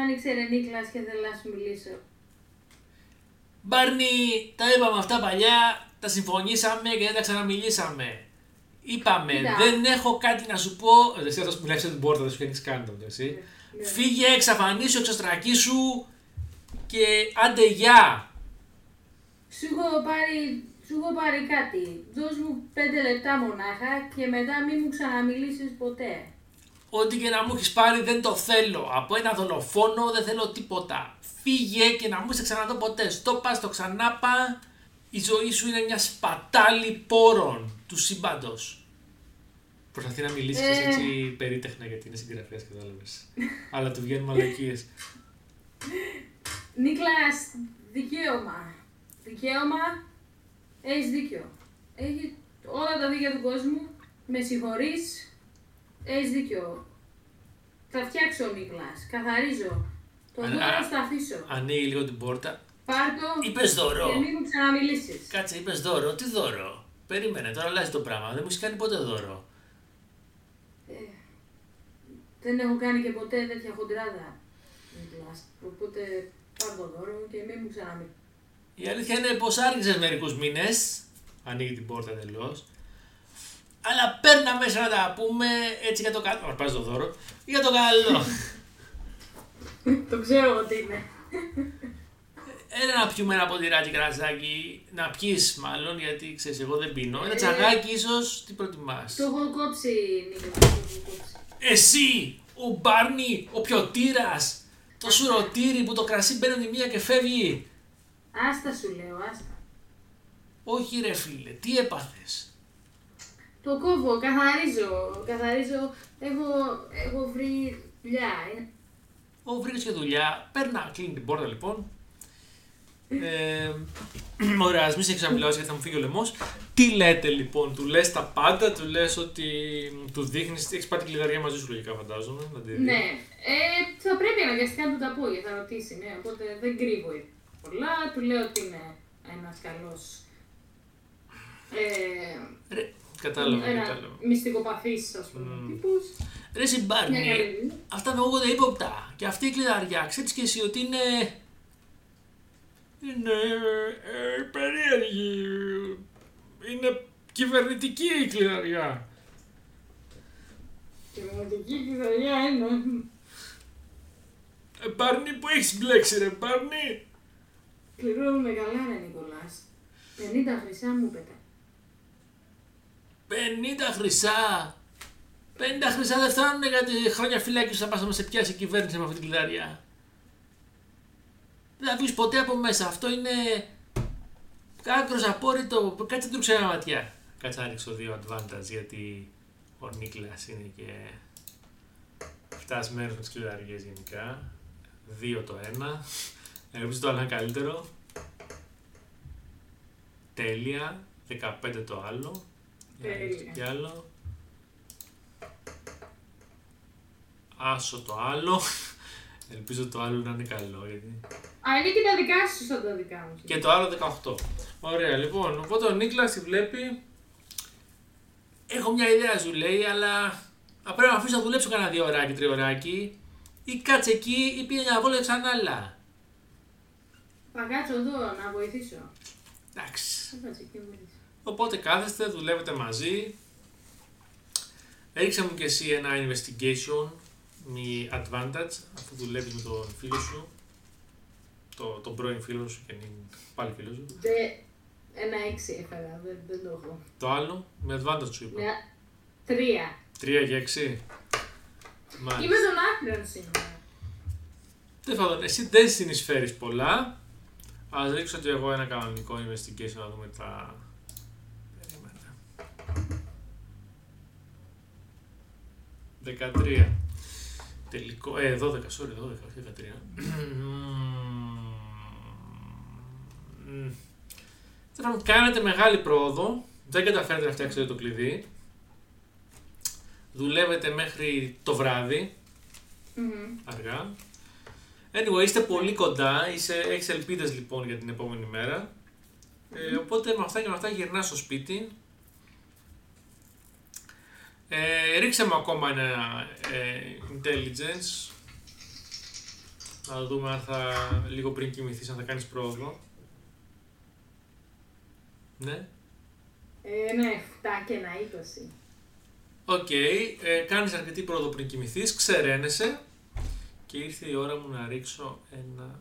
Άνοιξε ρε Νίκλας και θέλω να σου μιλήσω. Μπάρνι, τα είπαμε αυτά παλιά, τα συμφωνήσαμε και δεν τα ξαναμιλήσαμε. Είπαμε, Κοίτα. δεν έχω κάτι να σου πω. Ε, Εσύ αυτό που μιλάει στην πόρτα, δεν σου κάνει καν το εσύ. Ναι. Φύγε, εξαφανίσου, εξωστρακίσου και άντε γεια. Σου έχω πάρει, σου έχω πάρει κάτι. Δώσ' μου πέντε λεπτά μονάχα και μετά μην μου ξαναμιλήσεις ποτέ. Ό,τι και να μου έχεις πάρει δεν το θέλω. Από ένα δολοφόνο δεν θέλω τίποτα. Φύγε και να μου σε ξαναδώ ποτέ. Στο πα, το ξανάπα. Η ζωή σου είναι μια σπατάλη πόρων του σύμπαντος. Προσπαθεί να μιλήσεις Ε. έτσι περίτεχνα γιατί είναι συγγραφέας, κατάλαβε. <laughs> Αλλά του βγαίνουν μαλακίες. Νίκλας, δικαίωμα. Δικαίωμα, έχεις δίκιο. Έχει όλα τα δίκαια του κόσμου. Με συγχωρείς, έχεις δίκιο. Θα φτιάξω, Νίκλας. Καθαρίζω. Το Α, δώρο α, θα αφήσω. Ανοίγει λίγο την πόρτα. Πάρ' το Είπες δώρο. και μην μου ξαναμιλήσεις. Κάτσε, είπες δώρο. Τι δώρο; Περίμενε, τώρα αλλάζει το πράγμα. Δεν μου έχεις κάνει ποτέ δώρο. Ε, δεν έχω κάνει και ποτέ τέτοια χοντράδα. Νίκλας. Οπότε πάρ' το δώρο και μην μου ξαναμιλήσεις. Η αλήθεια είναι πως άργησες μερικούς μήνες. Ανοίγει την πόρτα εντελώς. Αλλά παίρνα μέσα να τα πούμε έτσι για το καλό. Μα πας το δώρο. Για το καλό. το ξέρω ότι είναι. Ένα να πιούμε ένα ποτηράκι κρασάκι. Να πιεις μάλλον γιατί ξέρεις, εγώ δεν πίνω. Ένα Ε. τσαγάκι ίσως. Τι προτιμάς. Το έχω κόψει, Νίκλας. Το έχω κόψει. Εσύ, ο Μπάρνι, ο πιωτήρας. Το σουρωτήρι που το κρασί μπαίνει τη μία και φεύγει. Άστα σου λέω, άστα. Όχι ρε φίλε, τι έπαθες; Το κόβω, καθαρίζω, καθαρίζω. Έχω, έχω βρει δουλειά. ε. Ω, βρήκες και δουλειά. Παίρνα, κλείνει την πόρτα λοιπόν. Ε, <clears throat> ωραία, ας μην σε εξαμιλάω γιατί θα μου φύγει ο λαιμός. Τι λέτε λοιπόν, του λες τα πάντα, του λες ότι του δείχνεις, έχεις πάρει την κλειδαριά μαζί σου λογικά φαντάζομαι. Να τη δει. Ναι, ε, θα πρέπει αναγκαστικά να του τα πω γιατί θα ρωτήσει, ναι, οπότε δεν κρύβω πολλά. Του λέω ότι είναι ένας καλός ε, Ρε, κατάλαβα, ένα κατάλαβα. μυστικοπαθής, ας πούμε, Μμμ. τύπος. Ρε συμπάρνη, Μια καλή δουλειά. αυτά με ακούγονται ύποπτα. Και αυτή η κλειδαριά, ξέρεις και εσύ ότι είναι... Είναι ε, περίεργη. Είναι κυβερνητική η κλειδαριά. Και μοναδική κυδωριά είναι. Ε, Μπάρνι που έχεις μπλέξει ρε Μπάρνι. Πληρώνουμε καλά, ρε Νικολάς. 50 χρυσά μου πέτα. 50 χρυσά. 50 χρυσά δεν φτάνουν για τη χρόνια φυλάκιου που θα πας να σε πιάσει η κυβέρνηση με αυτή την κλειδαριά. δεν θα βγεις ποτέ από μέσα. Αυτό είναι άκρος απόρριτο. Κάτσε του ξέρα ματιά. Κάτσε να ρίξω δύο advantage γιατί ο Νίκλας είναι και φτασμένος με τις κλειδαριές γενικά. Δύο το ένα. Ελπίζω το άλλο είναι καλύτερο. Τέλεια. 15 το άλλο. Για να ρίξω Τέλεια. κι άλλο. Άσο το άλλο. <laughs> Ελπίζω το άλλο να είναι καλό. Γιατί... Α, είναι και τα δικά σου σαν τα δικά μου. Και το άλλο 18. Ωραία, λοιπόν. Οπότε ο Νίκλας τη βλέπει. Έχω μια ιδέα, σου λέει, αλλά α, πρέπει να αφήσω να δουλέψω κανένα δύο ωράκι, τρία ωράκι. Ή κάτσε εκεί ή πήγε μια βόλτα ξανά άλλα. Θα κάτσω εδώ να βοηθήσω. Εντάξει. Θα κάτσω εκεί να βοηθήσω. Οπότε κάθεστε, δουλεύετε μαζί. Έριξε μου και εσύ ένα investigation με advantage αφού δουλεύεις με τον φίλο σου. Το, τον πρώην φίλο σου και είναι πάλι φίλο σου. Δε, ένα έξι έφερα, δεν, δεν το έχω. Το άλλο με advantage σου είπα. Μια, τρία. 3 και 6. Μάλιστα. Είμαι στον άκρον σήμερα. Τέλο πάντων, εσύ δεν συνεισφέρεις πολλά. Α ρίξω και εγώ ένα κανονικό investigation να δούμε τα. Περίμενε. 13. Τελικό. Ε, 12, sorry, 12, όχι 13. Μμμ. Τέλος πάντων, Κάνετε μεγάλη πρόοδο. Δεν καταφέρετε να φτιάξετε το κλειδί. Δουλεύετε μέχρι το βράδυ Μμμ. αργά. Anyway, είστε πολύ κοντά, είσαι, έχεις ελπίδες λοιπόν για την επόμενη μέρα. Ε, οπότε με αυτά και με αυτά γυρνάς στο σπίτι. Ε, ρίξε μου ακόμα ένα ε, intelligence. Να δούμε αν θα, λίγο πριν κοιμηθείς, αν θα κάνεις πρόοδο. Ναι. Ε, ναι, 7 και ένα 20. Οκ, ε, κάνεις αρκετή πρόοδο πριν κοιμηθείς, ξεραίνεσαι και ήρθε η ώρα μου να ρίξω ένα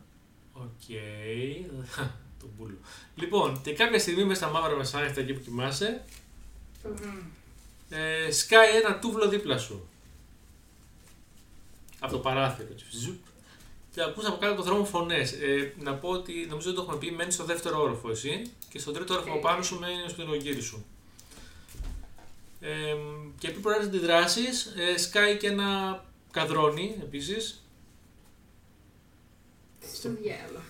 οκ, <laughs> τον πούλο. Λοιπόν, και κάποια στιγμή μέσα στα μαύρα μεσάνυχτα εκεί που κοιμάσαι, Μμμ. ε, σκάει ένα τούβλο δίπλα σου. Από το παράθυρο. έτσι, ζουπ. Και ακούς από κάτω από το δρόμο φωνές. Ε, να πω ότι νομίζω δεν το έχουμε πει, μένεις στο δεύτερο όροφο εσύ και στον τρίτο όροφο Ε. πάνω σου μένει ο σπινογύρι σου. Ε, και επειδή προέρχονται αντιδράσει, ε, σκάει και ένα καδρόνι επίσης. Στο διάλογο.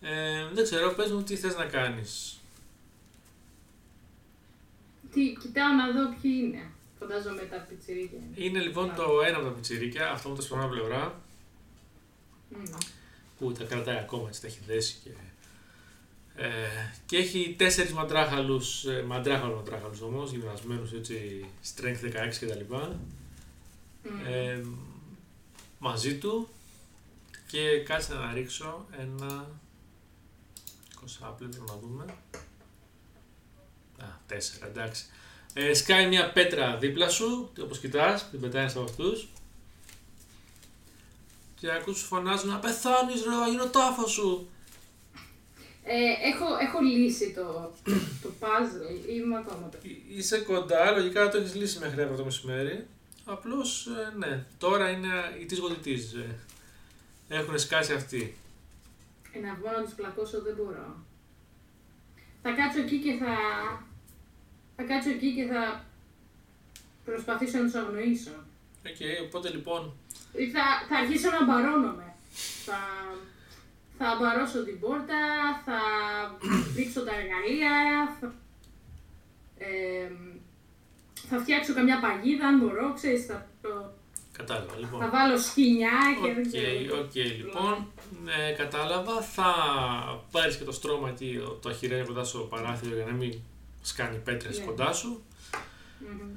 Ε, δεν ξέρω, πες μου τι θες να κάνεις. Τι, κοιτάω να δω ποιοι είναι. Φαντάζομαι τα πιτσιρίκια. Είναι λοιπόν το ένα από τα πιτσιρίκια, αυτό με τα σπανά πλευρά, Μμμ. που τα κρατάει ακόμα, έτσι τα έχει δέσει και... Ε, και έχει τέσσερις μαντράχαλους, ε, μαντράχαλους μαντράχαλους όμως, γυμνασμένους έτσι, strength 16 κτλ. Μμμ. Ε, μαζί του και κάτσε να ρίξω ένα 20 πλέον να δούμε. Α, 4, εντάξει. Ε, σκάει μια πέτρα δίπλα σου, όπως κοιτάς, την πετάει από αυτούς. Και ακούς σου φωνάζουν να πεθάνεις ρε, θα γίνω τάφος σου. Ε, έχω, έχω λύσει το, το puzzle. Είμαι ακόμα το. Εί- Είσαι κοντά, λογικά το έχεις λύσει μέχρι αύριο το μεσημέρι. Απλώς, ε, ναι, τώρα είναι η της γονιτής. Ε, έχουν σκάσει αυτοί. Ε, να βγω να τους πλακώσω δεν μπορώ. Θα κάτσω εκεί και θα... Θα κάτσω εκεί και θα προσπαθήσω να τους αγνοήσω. Οκ, οπότε λοιπόν, Ή Θα, θα αρχίσω να μπαρώνομαι. Θα, θα μπαρώσω την πόρτα, θα ρίξω τα εργαλεία, θα, ε, θα φτιάξω καμιά παγίδα αν μπορώ, ξέρεις, θα, το- κατάλαβα. Λοιπόν, θα βάλω σκοινιά και δεν Οκ, ξέρω. οκ, λοιπόν, ναι, κατάλαβα. Θα πάρεις και το στρώμα εκεί, το- το αχυρένιο κοντά στο παράθυρο για να μην σκάνει πέτρες Ναι. κοντά σου. Μμμ.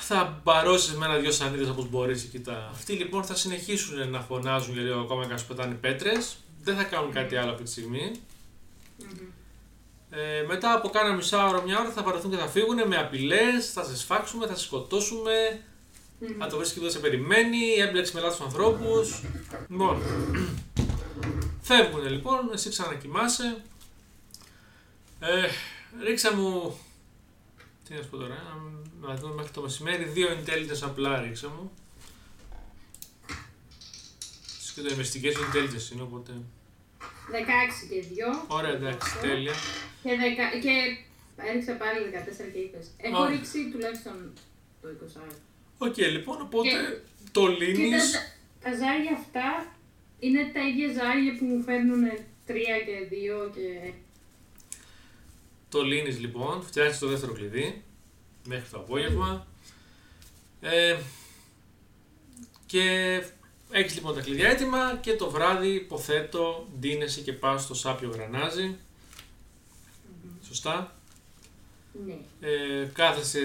Θα μπαρώσεις με ένα-δυο σανίδες όπως μπορείς εκεί τα... Αυτοί λοιπόν θα συνεχίσουν να φωνάζουν για λίγο ακόμα και να σου πετάνε πέτρες. Δεν θα κάνουν κάτι άλλο αυτή τη στιγμή. Μμμ. Ε, μετά από κάνα μισά ώρα, μια ώρα θα παραθούν και θα φύγουν με απειλές, θα σε σφάξουμε, θα σε σκοτώσουμε, Μμμ. θα το βρίσκει που δεν σε περιμένει, έμπλεξε με λάθος ανθρώπους. Λοιπόν, φεύγουν λοιπόν, εσύ ξανακοιμάσαι. Ε, ρίξα μου, τι να σου πω τώρα, ε, να δούμε μέχρι το μεσημέρι, δύο intelligence απλά ρίξα μου. και το investigation intelligence είναι, οπότε... 16 και 2. Ωραία, εντάξει, τέλεια. Και, δεκα... και έριξα πάλι 14 και 20. Έχω Ωραία. ρίξει τουλάχιστον το 20. Οκ, λοιπόν, οπότε Και- το Και λύνεις... τα, τα ζάρια αυτά είναι τα ίδια ζάρια που μου φέρνουν 3 και 2 και... Το λύνεις λοιπόν, φτιάχνεις το δεύτερο κλειδί μέχρι το απόγευμα. Ε, και έχεις λοιπόν τα κλειδιά έτοιμα και το βράδυ υποθέτω ντύνεσαι και πας στο σάπιο γρανάζι. Σωστά Ναι. ε, κάθεσαι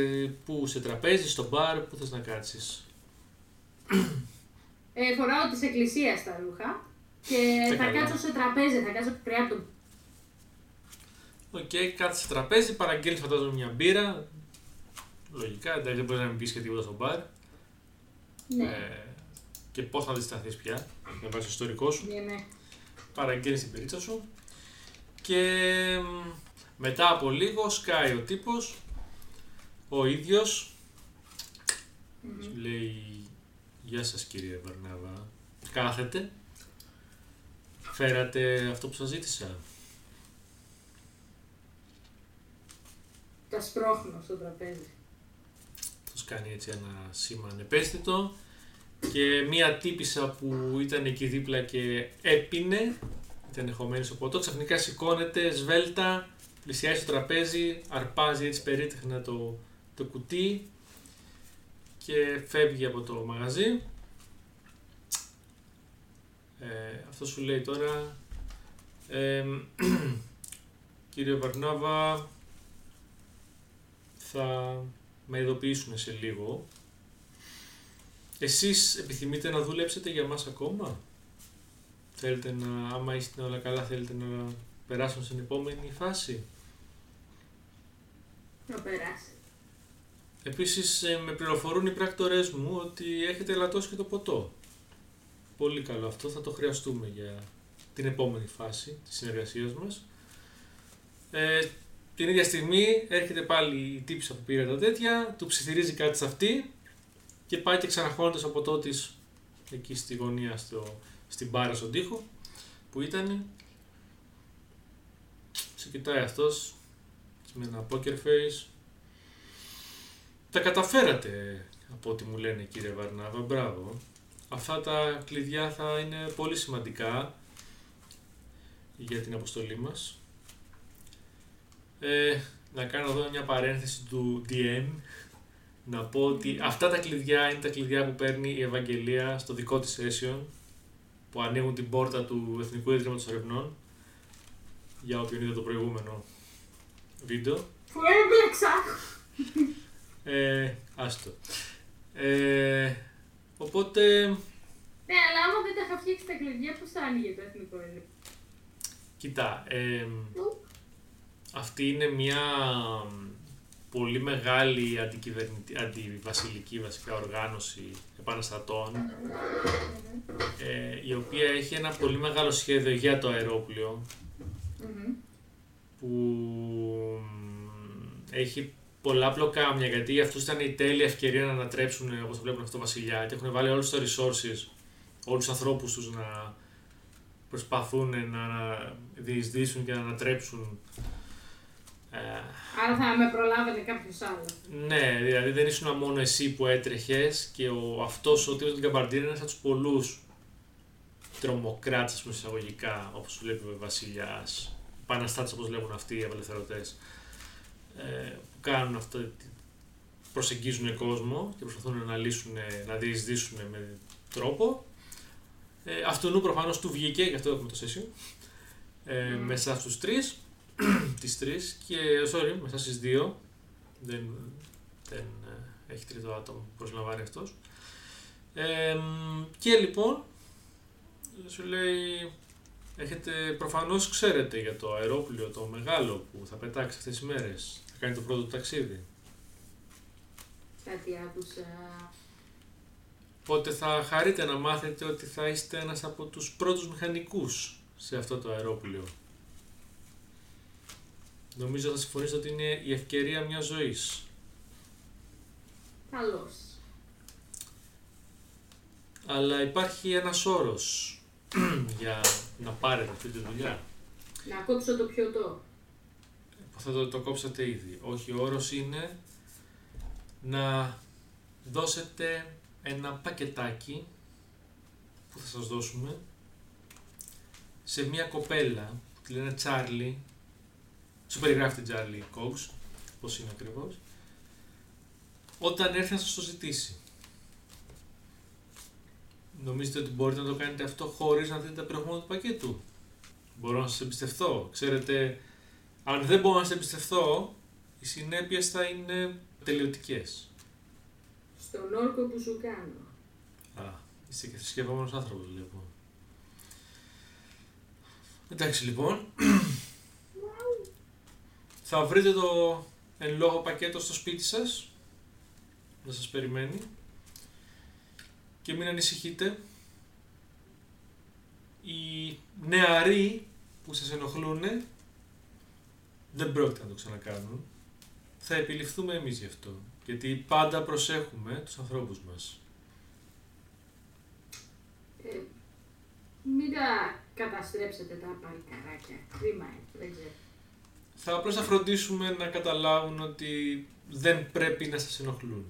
που σε τραπέζι, στο μπαρ, που θες να κάτσεις Ε, φοράω της εκκλησίας τα ρούχα και Τι θα καλά. κάτσω σε τραπέζι, θα κάτσω πέρα από το... Οκ, κάθεσαι στο τραπέζι, παραγγέλνεις φαντάζομαι μια μπύρα λογικά, εντάξει δεν μπορείς να μην πεις και τίποτα στο μπαρ Ναι. ε, και πώς θα αντισταθείς πια με βάση το ιστορικό σου Ναι, ναι. παραγγέλνεις την μπυρίτσα σου και μ, μετά από λίγο σκάει ο τύπος ο ίδιος Μμμ. σου λέει Γεια σας κύριε Βαρνάβα κάθετε φέρατε αυτό που σας ζήτησα Τα σπρώχνω στο τραπέζι. τους κάνει έτσι ένα σήμα ανεπαίσθητο και μία τύπησα που ήταν εκεί δίπλα και έπινε ήταν χωμένη στο ποτό ξαφνικά σηκώνεται σβέλτα πλησιάζει στο τραπέζι αρπάζει έτσι περίτεχνα το, το κουτί και φεύγει από το μαγαζί ε, αυτό σου λέει τώρα ε, <clears throat> κύριε Βαρνάβα θα με ειδοποιήσουν σε λίγο. Εσείς επιθυμείτε να δουλέψετε για μας ακόμα; Θέλετε να, άμα είστε όλα καλά, θέλετε να περάσουν στην επόμενη φάση; Να περάσει. Επίσης ε, με πληροφορούν οι πράκτορες μου ότι έχετε ελαττώσει και το ποτό. Πολύ καλό αυτό, θα το χρειαστούμε για την επόμενη φάση της συνεργασίας μας. Ε, την ίδια στιγμή έρχεται πάλι η τύψα που πήρε τα τέτοια, του ψιθυρίζει κάτι σε αυτή και πάει και ξαναχώνεται στο ποτό της εκεί στη γωνία, στο, στην μπάρα στον τοίχο που ήταν. Σε κοιτάει αυτός με ένα poker face τα καταφέρατε από ό,τι μου λένε κύριε Βαρνάβα, μπράβο. Αυτά τα κλειδιά θα είναι πολύ σημαντικά για την αποστολή μας. Ε, να κάνω εδώ μια παρένθεση του DM. Να πω ότι αυτά τα κλειδιά είναι τα κλειδιά που παίρνει η Ευαγγελία στο δικό της session που ανοίγουν την πόρτα του Εθνικού Ιδρύματος Ερευνών για όποιον είδε το προηγούμενο βίντεο. Που έμπλεξα! Ε, άστο. Ε, οπότε, Ναι, αλλά άμα δεν τα είχα φτιάξει τα κλειδιά, πώς θα άνοιγε το εθνικό ίδρυμα. κοίτα, ε, αυτή είναι μια πολύ μεγάλη αντικυβερνητη- αντιβασιλική βασικά οργάνωση επαναστατών ε, η οποία έχει ένα πολύ μεγάλο σχέδιο για το αερόπλιο Μμμ. Που μ, έχει πολλά πλοκάμια γιατί για αυτούς ήταν η τέλεια ευκαιρία να ανατρέψουν όπως το βλέπουν αυτό το βασιλιά και έχουν βάλει όλους τους resources, όλους τους ανθρώπους τους να προσπαθούν να διεισδύσουν και να ανατρέψουν ε, Άρα θα με προλάβαινε κάποιος άλλος. ναι, δηλαδή δεν ήσουν μόνο εσύ που έτρεχες και ο, αυτός ο τύπος του Γκαμπαρντίν είναι ένας από τους πολλούς τρομοκράτες ας πούμε, εισαγωγικά όπως σου βλέπει ο βασιλιάς επαναστάτες όπως λέγουν αυτοί οι απελευθερωτές ε, που κάνουν αυτό προσεγγίζουν κόσμο και προσπαθούν να λύσουν, να διεισδύσουν με τρόπο. Ε, αυτού νου προφανώς του βγήκε, γι' αυτό έχουμε το session ε, Μμμ. μέσα στους τρεις <clears throat> τις τρεις και sorry, μέσα στις δύο. Δεν, δεν ε, έχει τρίτο άτομο που προσλαμβάνει αυτός. Ε, μ, και λοιπόν σου λέει έχετε προφανώς ξέρετε για το αερόπλιο το μεγάλο που θα πετάξει αυτές τις μέρες θα κάνει το πρώτο του ταξίδι Κάτι άκουσα. Οπότε θα χαρείτε να μάθετε ότι θα είστε ένας από τους πρώτους μηχανικούς σε αυτό το αερόπλιο. Νομίζω θα συμφωνήσετε ότι είναι η ευκαιρία μιας ζωής. Καλώς. Αλλά υπάρχει ένας όρος. <clears throat> για να πάρετε αυτή τη δουλειά. Να κόψω το πιωτό. Θα το, το κόψατε ήδη. Όχι, ο όρος είναι να δώσετε ένα πακετάκι που θα σας δώσουμε σε μια κοπέλα που τη λένε Τσάρλι. Σου περιγράφει την Τσάρλι Κόξ, πώς είναι ακριβώς. Όταν έρθει να σας το ζητήσει. Νομίζετε ότι μπορείτε να το κάνετε αυτό χωρίς να δείτε τα προηγούμενα του πακέτου; Μπορώ να σας εμπιστευτώ. Ξέρετε, αν δεν μπορώ να σας εμπιστευτώ, οι συνέπειες θα είναι τελειωτικές. Στον όρκο που σου κάνω. Α, είσαι και θρησκευόμενος άνθρωπος, λοιπόν. Εντάξει, λοιπόν. θα βρείτε το εν λόγω πακέτο στο σπίτι σας. Να σας περιμένει. Και μην ανησυχείτε. Οι νεαροί που σας ενοχλούν δεν πρόκειται να το ξανακάνουν. Θα επιληφθούμε εμείς γι' αυτό. Γιατί πάντα προσέχουμε τους ανθρώπους μας. Ε, μην τα καταστρέψετε τα παλικαράκια. Κρίμα είναι, δεν ξέρω. Θα απλώς θα φροντίσουμε να καταλάβουν ότι δεν πρέπει να σας ενοχλούν.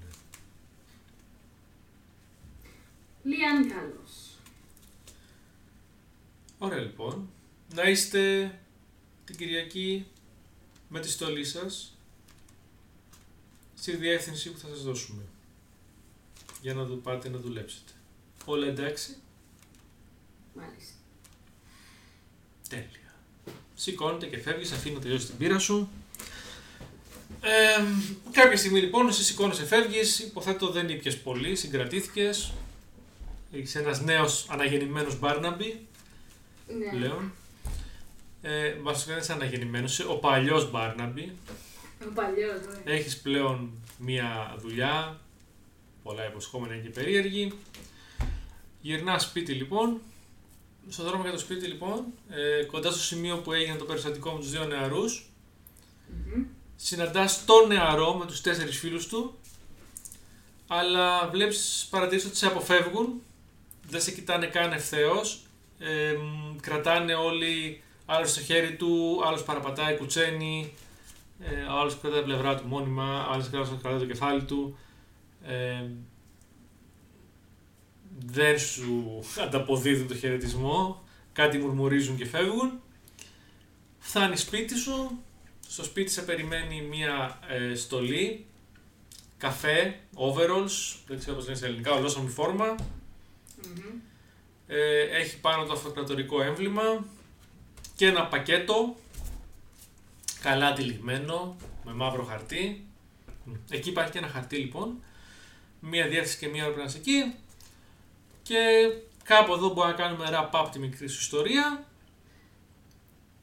Λίαν καλός. Ωραία λοιπόν. Να είστε την Κυριακή με τη στολή σας στη διεύθυνση που θα σας δώσουμε για να το πάτε να δουλέψετε. Όλα εντάξει; Μάλιστα. Τέλεια. Σηκώνεται και φεύγεις, αφήνει να τελειώσει την πείρα σου. Ε, κάποια στιγμή λοιπόν, εσύ σηκώνεσαι, φεύγεις, υποθέτω δεν ήπιες πολύ, συγκρατήθηκες. Είσαι ένας νέος αναγεννημένος Μπάρναμπι Ναι. πλέον. Ε, βασικά δεν είσαι αναγεννημένος, είσαι ο παλιός Μπάρναμπι. Ο παλιός, ναι. Έχεις πλέον μία δουλειά, πολλά υποσχόμενα και περίεργη. Γυρνάς σπίτι λοιπόν. Στο δρόμο για το σπίτι λοιπόν, ε, κοντά στο σημείο που έγινε το περιστατικό με τους δύο νεαρούς, Μμμ. συναντάς τον νεαρό με τους τέσσερις φίλους του, αλλά βλέπεις, παρατηρείς ότι σε αποφεύγουν, δεν σε κοιτάνε καν ευθέως, ε, μ, κρατάνε όλοι άλλος στο χέρι του, άλλος παραπατάει, κουτσένει, ε, ο άλλος κρατάει την πλευρά του μόνιμα, ο άλλος κρατάει το κεφάλι του. Ε, δεν σου ανταποδίδουν το χαιρετισμό, κάτι μουρμουρίζουν και φεύγουν. Φτάνει σπίτι σου, στο σπίτι σε περιμένει μία ε, στολή, καφέ, overalls, δεν ξέρω πώς λένε σε ελληνικά, ολόσωμη φόρμα. Μμμ. Ε, έχει πάνω το αυτοκρατορικό έμβλημα και ένα πακέτο καλά τυλιγμένο με μαύρο χαρτί. Εκεί υπάρχει και ένα χαρτί λοιπόν, μία διεύθυνση και μία ώρα πρέπει να είσαι εκεί και κάπου εδώ μπορούμε να κάνουμε wrap up τη μικρή σου ιστορία.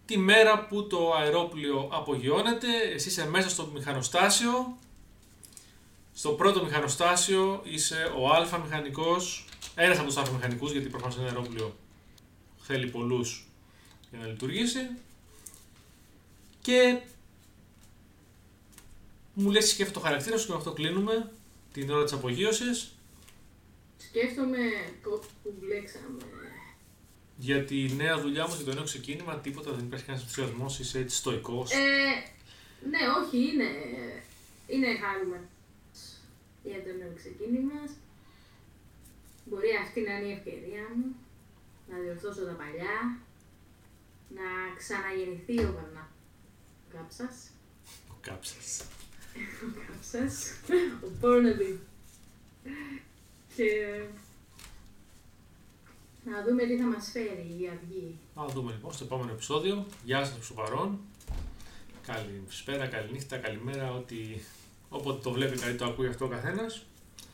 Τη μέρα που το αερόπλιο απογειώνεται, εσύ είσαι μέσα στο μηχανοστάσιο. Στο πρώτο μηχανοστάσιο είσαι ο α μηχανικός, ένας από τους α μηχανικούς γιατί προφανώς ένα αερόπλιο θέλει πολλούς για να λειτουργήσει. Και μου λες σκέφτο το χαρακτήρα σου και με αυτό κλείνουμε την ώρα της απογείωσης. Σκέφτομαι πού που μπλέξαμε. Για τη νέα δουλειά μου και το νέο ξεκίνημα, τίποτα δεν υπάρχει κανένας ενθουσιασμός, είσαι έτσι στοικός. Ε, ναι, όχι, είναι, είναι χαρούμενο για το νέο ξεκίνημα. Μπορεί αυτή να είναι η ευκαιρία μου να διορθώσω τα παλιά, να ξαναγεννηθεί ο Βαρνά. Ο Κάψας. Ο κάψας. Ο Κάψας. Ο Πόρνεβι. Και να δούμε τι θα μας φέρει η αυγή. Να δούμε λοιπόν στο επόμενο επεισόδιο. Γεια σας στο παρόν. Καλησπέρα, καληνύχτα, καλημέρα, ότι όποτε το βλέπει καλή το ακούει αυτό ο καθένας.